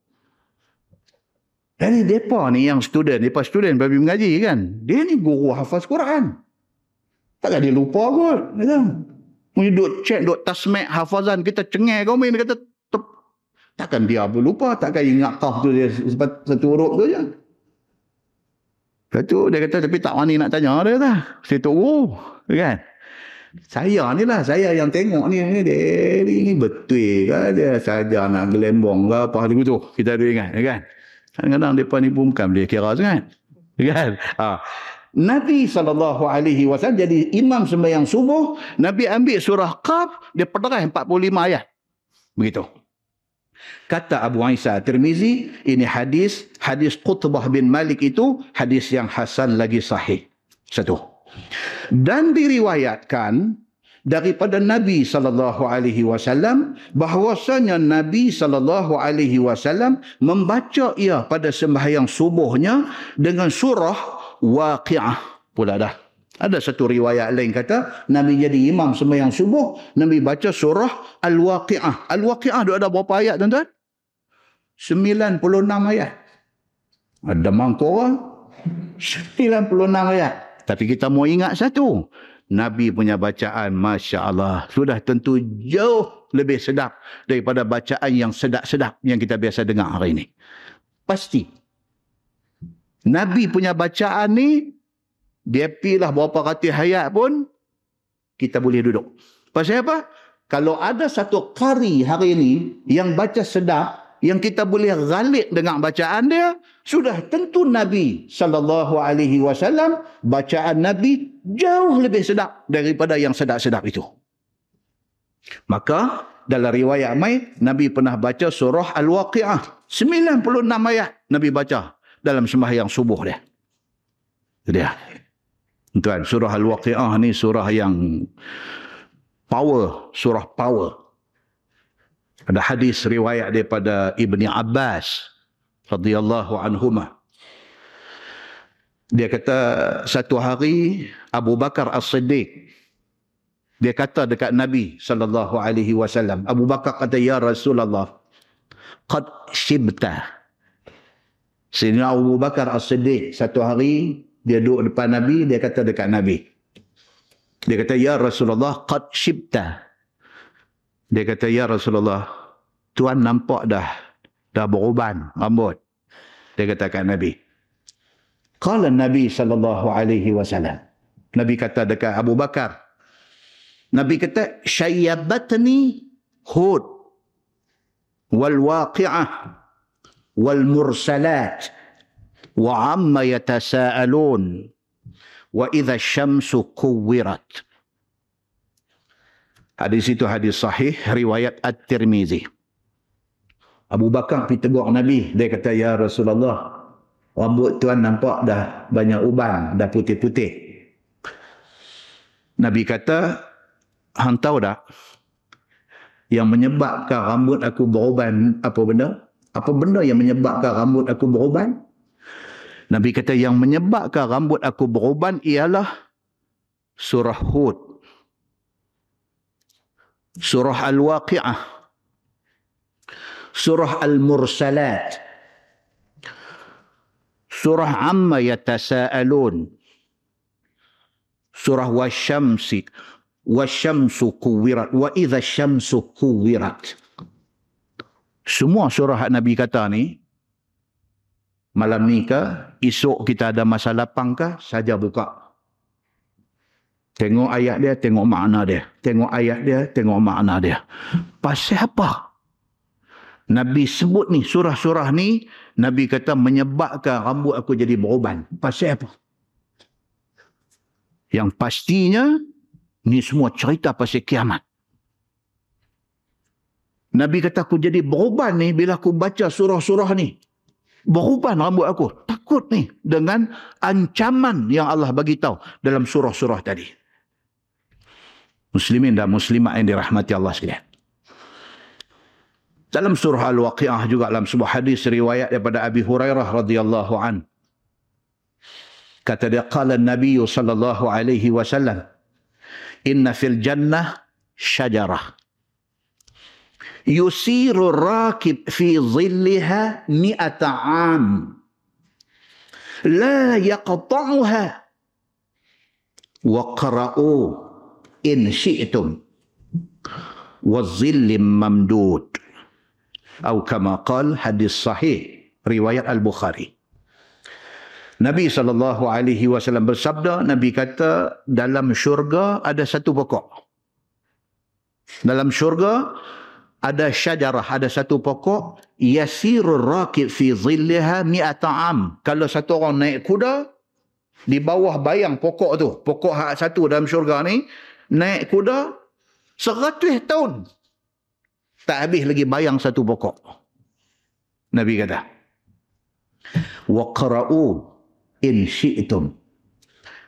Jadi mereka ni yang student, mereka student babi mengaji kan. Dia ni guru hafaz Quran. Takkan dia lupa kot. Mu duk check duk tasmek hafazan kita cengeng kau main kata tep. takkan dia pun lupa takkan ingat kau tu dia satu huruf tu je. Lepas tu dia kata tapi tak wani nak tanya dia kata. Saya tu kan. Saya ni lah, saya yang tengok ni. Dia, ni betul ke dia saja nak gelembong ke apa tu. Kita ada ingat kan. Kadang-kadang mereka ni pun bukan boleh kira sangat. Kan? Ha. Nabi SAW jadi imam sembahyang subuh. Nabi ambil surah Qaf. Dia pedarah 45 ayat. Begitu. Kata Abu Isa Tirmizi, ini hadis, hadis Qutbah bin Malik itu, hadis yang hasan lagi sahih. Satu. Dan diriwayatkan daripada Nabi sallallahu alaihi wasallam bahwasanya Nabi sallallahu alaihi wasallam membaca ia pada sembahyang subuhnya dengan surah Waqiah pula dah. Ada satu riwayat lain kata Nabi jadi imam sembahyang subuh, Nabi baca surah Al-Waqiah. Al-Waqiah ada berapa ayat tuan-tuan? 96 ayat. Ada mangkora 96 ayat. Tapi kita mau ingat satu. Nabi punya bacaan, Masya Allah, sudah tentu jauh lebih sedap daripada bacaan yang sedap-sedap yang kita biasa dengar hari ini. Pasti. Nabi punya bacaan ni, dia pilih berapa ratus hayat pun, kita boleh duduk. Pasal apa? Kalau ada satu kari hari ini yang baca sedap, yang kita boleh galik dengan bacaan dia sudah tentu Nabi sallallahu alaihi wasallam bacaan Nabi jauh lebih sedap daripada yang sedap-sedap itu. Maka dalam riwayat mai Nabi pernah baca surah Al-Waqiah 96 ayat Nabi baca dalam sembahyang subuh dia. Dia. Tuan, surah Al-Waqiah ni surah yang power, surah power. Ada hadis riwayat daripada Ibni Abbas radhiyallahu anhuma. Dia kata satu hari Abu Bakar As-Siddiq dia kata dekat Nabi sallallahu alaihi wasallam, Abu Bakar kata ya Rasulullah, qad shibta. Sayyidina Abu Bakar As-Siddiq satu hari dia duduk depan Nabi, dia kata dekat Nabi. Dia kata ya Rasulullah qad shibta. Dia kata, Ya Rasulullah, Tuan nampak dah, dah beruban rambut. Dia katakan Nabi. Kala Nabi sallallahu alaihi wasallam. Nabi kata dekat Abu Bakar. Nabi kata, Syayyabatni hud wal waqi'ah wal mursalat wa amma yatasaalun wa idha syamsu kuwirat. Hadis itu hadis sahih riwayat At-Tirmizi. Abu Bakar pergi tegur Nabi. Dia kata, Ya Rasulullah, rambut tuan nampak dah banyak uban, dah putih-putih. Nabi kata, Hang tahu tak? Yang menyebabkan rambut aku beruban apa benda? Apa benda yang menyebabkan rambut aku beruban? Nabi kata, yang menyebabkan rambut aku beruban ialah surah Hud surah Al-Waqi'ah, surah Al-Mursalat, surah Amma Yatasa'alun, surah Wasyamsi, Wasyamsu Kuwirat, Wa Iza Syamsu Kuwirat. Semua surah Nabi kata ni, malam ni ke, esok kita ada masa lapang ke, saja buka Tengok ayat dia, tengok makna dia. Tengok ayat dia, tengok makna dia. Pasal apa? Nabi sebut ni, surah-surah ni, Nabi kata menyebabkan rambut aku jadi beruban. Pasal apa? Yang pastinya, ni semua cerita pasal kiamat. Nabi kata aku jadi beruban ni bila aku baca surah-surah ni. Beruban rambut aku. Takut ni dengan ancaman yang Allah bagi tahu dalam surah-surah tadi muslimin dan muslimat yang dirahmati Allah sekalian. Dalam surah Al-Waqi'ah juga dalam sebuah hadis riwayat daripada Abi Hurairah radhiyallahu an. Kata dia qala Nabi sallallahu alaihi wasallam inna fil jannah syajarah yusiru rakib fi zilliha mi'ata am la yaqta'uha wa qara'u in syi'tum wazillim mamdud atau kama qal hadis sahih riwayat al-bukhari Nabi sallallahu alaihi wasallam bersabda, Nabi kata dalam syurga ada satu pokok. Dalam syurga ada syajarah, ada satu pokok yasirur rakib fi zillaha mi'ata am. Kalau satu orang naik kuda di bawah bayang pokok tu, pokok hak satu dalam syurga ni, naik kuda seratus tahun. Tak habis lagi bayang satu pokok. Nabi kata. Wa qara'u in syi'tum.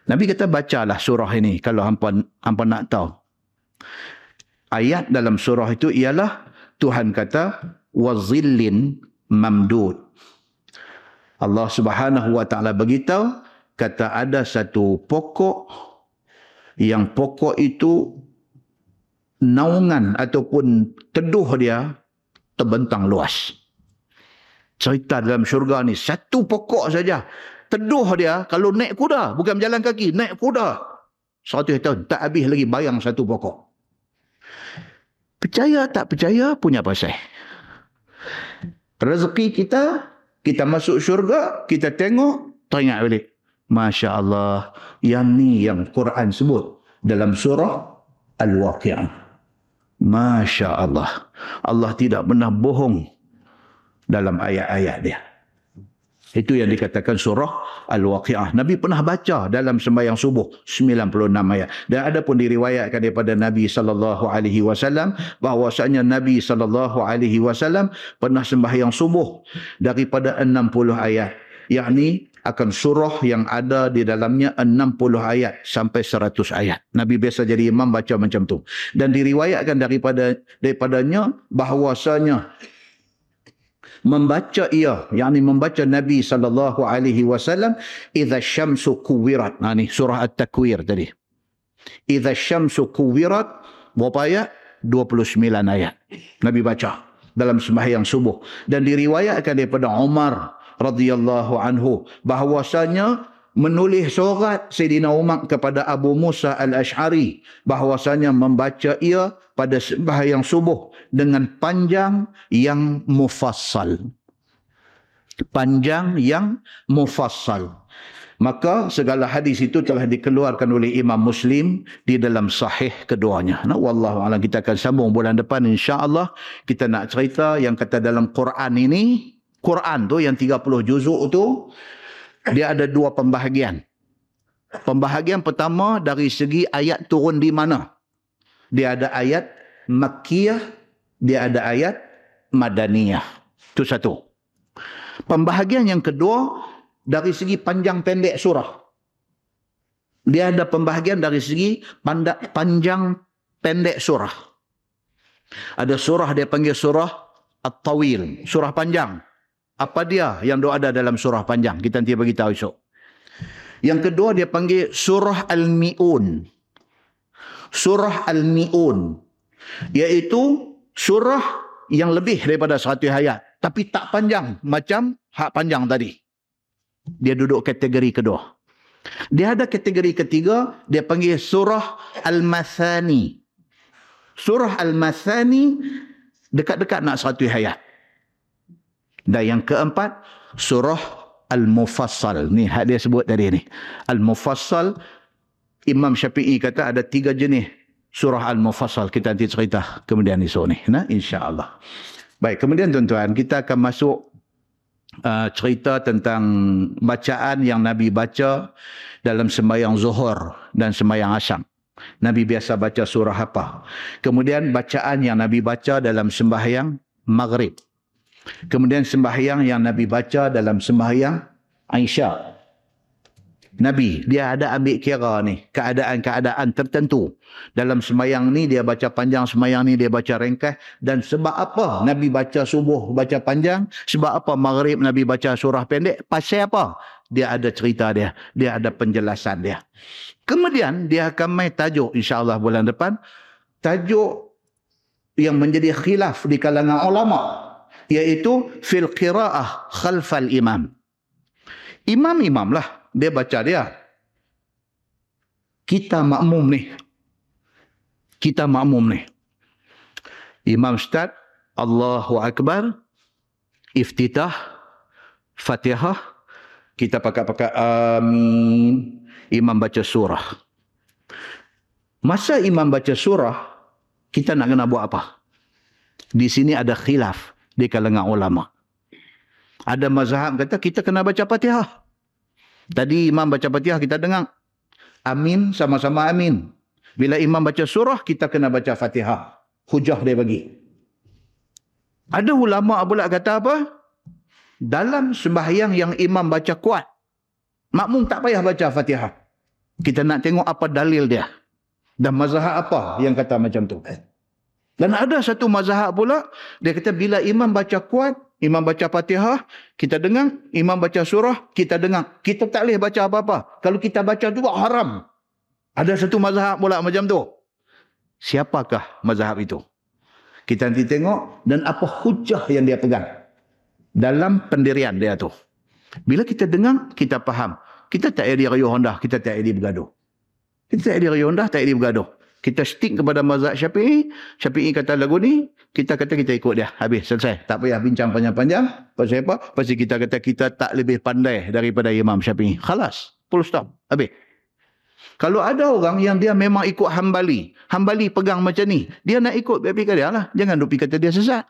Nabi kata bacalah surah ini kalau hampa hampa nak tahu ayat dalam surah itu ialah Tuhan kata wazillin mamdud. Allah Subhanahu wa taala beritahu kata ada satu pokok yang pokok itu naungan ataupun teduh dia terbentang luas. Cerita dalam syurga ni satu pokok saja. Teduh dia kalau naik kuda, bukan berjalan kaki, naik kuda. Satu tahun tak habis lagi bayang satu pokok. Percaya tak percaya punya pasal. Rezeki kita, kita masuk syurga, kita tengok, teringat balik. Masya Allah, yang ni yang Quran sebut dalam surah Al-Waqi'ah. Masya Allah. Allah tidak pernah bohong dalam ayat-ayat dia. Itu yang dikatakan surah Al-Waqi'ah. Nabi pernah baca dalam sembahyang subuh 96 ayat. Dan ada pun diriwayatkan daripada Nabi sallallahu alaihi wasallam bahwasanya Nabi sallallahu alaihi wasallam pernah sembahyang subuh daripada 60 ayat. Yakni akan surah yang ada di dalamnya 60 ayat sampai 100 ayat. Nabi biasa jadi imam baca macam tu. Dan diriwayatkan daripada daripadanya bahwasanya membaca ia yakni membaca Nabi sallallahu alaihi wasallam idza syamsu kuwirat. Nah ni surah at-takwir tadi. Idza syamsu kuwirat berapa ayat? 29 ayat. Nabi baca dalam sembahyang subuh. Dan diriwayatkan daripada Umar radhiyallahu anhu bahwasanya menulis surat Sayyidina Umar kepada Abu Musa al-Ash'ari bahwasanya membaca ia pada sembahyang subuh dengan panjang yang mufassal. Panjang yang mufassal. Maka segala hadis itu telah dikeluarkan oleh Imam Muslim di dalam sahih keduanya. Nah, wallahu a'lam kita akan sambung bulan depan insya-Allah kita nak cerita yang kata dalam Quran ini, Quran tu yang 30 juzuk tu dia ada dua pembahagian. Pembahagian pertama dari segi ayat turun di mana. Dia ada ayat Makkiyah, dia ada ayat Madaniyah. Itu satu. Pembahagian yang kedua dari segi panjang pendek surah. Dia ada pembahagian dari segi panjang pendek surah. Ada surah dia panggil surah At-Tawil, surah panjang. Apa dia yang doa ada dalam surah panjang? Kita nanti bagi tahu esok. Yang kedua dia panggil surah Al-Mi'un. Surah Al-Mi'un. Iaitu surah yang lebih daripada satu ayat. Tapi tak panjang macam hak panjang tadi. Dia duduk kategori kedua. Dia ada kategori ketiga, dia panggil surah Al-Mathani. Surah Al-Mathani dekat-dekat nak satu ayat. Dan yang keempat, surah Al-Mufassal. Ni hak dia sebut tadi ni. Al-Mufassal, Imam Syafi'i kata ada tiga jenis surah Al-Mufassal. Kita nanti cerita kemudian esok ni. Nah, InsyaAllah. Baik, kemudian tuan-tuan, kita akan masuk uh, cerita tentang bacaan yang Nabi baca dalam sembahyang zuhur dan sembahyang asyam. Nabi biasa baca surah apa. Kemudian bacaan yang Nabi baca dalam sembahyang maghrib. Kemudian sembahyang yang Nabi baca dalam sembahyang Aisyah. Nabi, dia ada ambil kira ni, keadaan-keadaan tertentu. Dalam sembahyang ni dia baca panjang, sembahyang ni dia baca ringkas. Dan sebab apa Nabi baca subuh, baca panjang? Sebab apa maghrib Nabi baca surah pendek? Pasal apa? Dia ada cerita dia. Dia ada penjelasan dia. Kemudian dia akan main tajuk insyaAllah bulan depan. Tajuk yang menjadi khilaf di kalangan ulama' iaitu fil qiraah khalfal imam. Imam-imam lah dia baca dia. Kita makmum ni. Kita makmum ni. Imam Ustaz, Allahu Akbar, iftitah, fatihah, kita pakai-pakai amin. Imam baca surah. Masa imam baca surah, kita nak kena buat apa? Di sini ada khilaf di kalangan ulama. Ada mazhab kata kita kena baca Fatihah. Tadi imam baca Fatihah kita dengar amin sama-sama amin. Bila imam baca surah kita kena baca Fatihah. Hujah dia bagi. Ada ulama pula kata apa? Dalam sembahyang yang imam baca kuat, makmum tak payah baca Fatihah. Kita nak tengok apa dalil dia. Dan mazhab apa yang kata macam tu. Dan ada satu mazhab pula, dia kata bila imam baca kuat, imam baca fatihah, kita dengar. Imam baca surah, kita dengar. Kita tak boleh baca apa-apa. Kalau kita baca tu haram. Ada satu mazhab pula macam tu. Siapakah mazhab itu? Kita nanti tengok dan apa hujah yang dia pegang. Dalam pendirian dia tu. Bila kita dengar, kita faham. Kita tak ada riuh hondah, kita tak ada bergaduh. Kita tak ada riuh hondah, tak ada bergaduh. Kita stick kepada mazhab syafi'i. Syafi'i kata lagu ni, kita kata kita ikut dia. Habis, selesai. Tak payah bincang panjang-panjang. Pasal apa? Pasal kita kata kita tak lebih pandai daripada Imam Syafi'i. Khalas. Full stop. Habis. Kalau ada orang yang dia memang ikut hambali. Hambali pegang macam ni. Dia nak ikut, biar dia lah. Jangan duk kata dia sesat.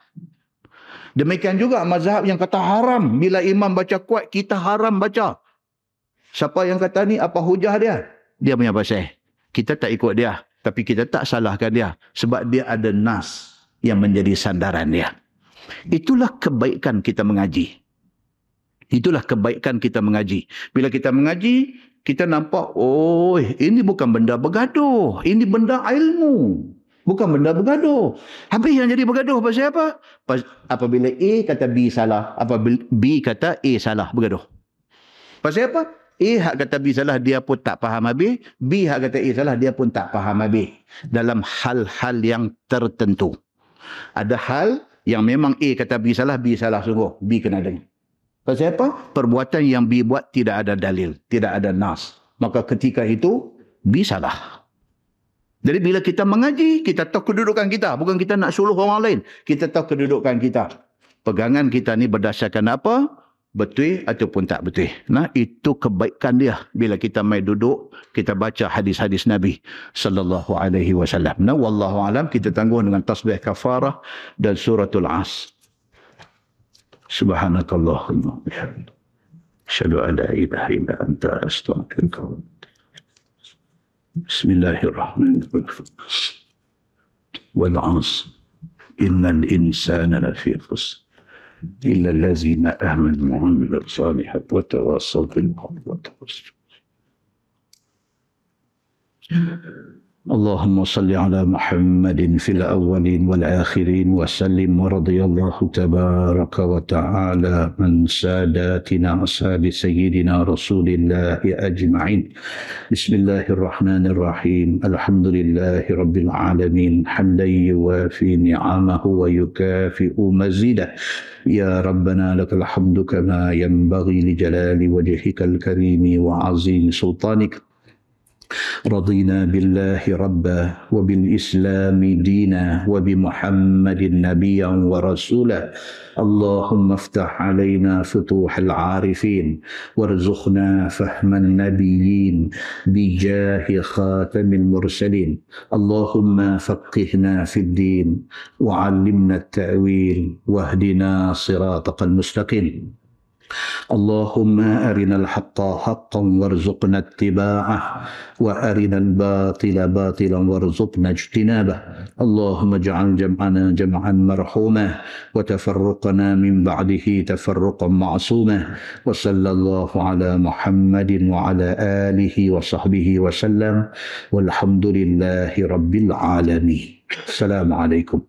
Demikian juga mazhab yang kata haram. Bila imam baca kuat, kita haram baca. Siapa yang kata ni, apa hujah dia? Dia punya pasal. Kita tak ikut dia. Tapi kita tak salahkan dia. Sebab dia ada nas yang menjadi sandaran dia. Itulah kebaikan kita mengaji. Itulah kebaikan kita mengaji. Bila kita mengaji, kita nampak, oh ini bukan benda bergaduh. Ini benda ilmu. Bukan benda bergaduh. Habis yang jadi bergaduh pasal apa? Apabila A kata B salah. Apabila B kata A salah bergaduh. Pasal apa? A hak kata B salah dia pun tak faham habis. B hak kata A salah dia pun tak faham habis. Dalam hal-hal yang tertentu. Ada hal yang memang A kata B salah, B salah sungguh. B kena dengar. Pasal apa? Perbuatan yang B buat tidak ada dalil. Tidak ada nas. Maka ketika itu, B salah. Jadi bila kita mengaji, kita tahu kedudukan kita. Bukan kita nak suluh orang lain. Kita tahu kedudukan kita. Pegangan kita ni berdasarkan apa? Betul ataupun tak betul. Nah, itu kebaikan dia bila kita mai duduk kita baca hadis-hadis Nabi sallallahu alaihi wasallam. Nah, wallahu alam kita tangguh dengan tasbih kafarah dan suratul as. Subhanakallahumma bihamdika. Asyhadu an la ilaha illa anta astaghfiruka Bismillahirrahmanirrahim. Wal 'asr. Innal insana lafi khusr. إلا الذين آمنوا وعملوا الصالحات وتواصوا بالحق وتواصوا اللهم صل على محمد في الأولين والآخرين وسلم ورضي الله تبارك وتعالى عن ساداتنا أصحاب سيدنا رسول الله أجمعين. بسم الله الرحمن الرحيم. الحمد لله رب العالمين. حمدا يوافي نعمه ويكافئ مزيده. يا ربنا لك الحمد كما ينبغي لجلال وجهك الكريم وعظيم سلطانك. رضينا بالله ربا وبالإسلام دينا وبمحمد نبيا ورسولا. اللهم افتح علينا فتوح العارفين وارزقنا فهم النبيين بجاه خاتم المرسلين. اللهم فقهنا في الدين وعلمنا التأويل واهدنا صراطك المستقيم. اللهم أرنا الحق حقا وارزقنا اتباعه وأرنا الباطل باطلا وارزقنا اجتنابه. اللهم اجعل جمعنا جمعا مرحوما وتفرقنا من بعده تفرقا معصوما. وصلى الله على محمد وعلى آله وصحبه وسلم. والحمد لله رب العالمين. السلام عليكم.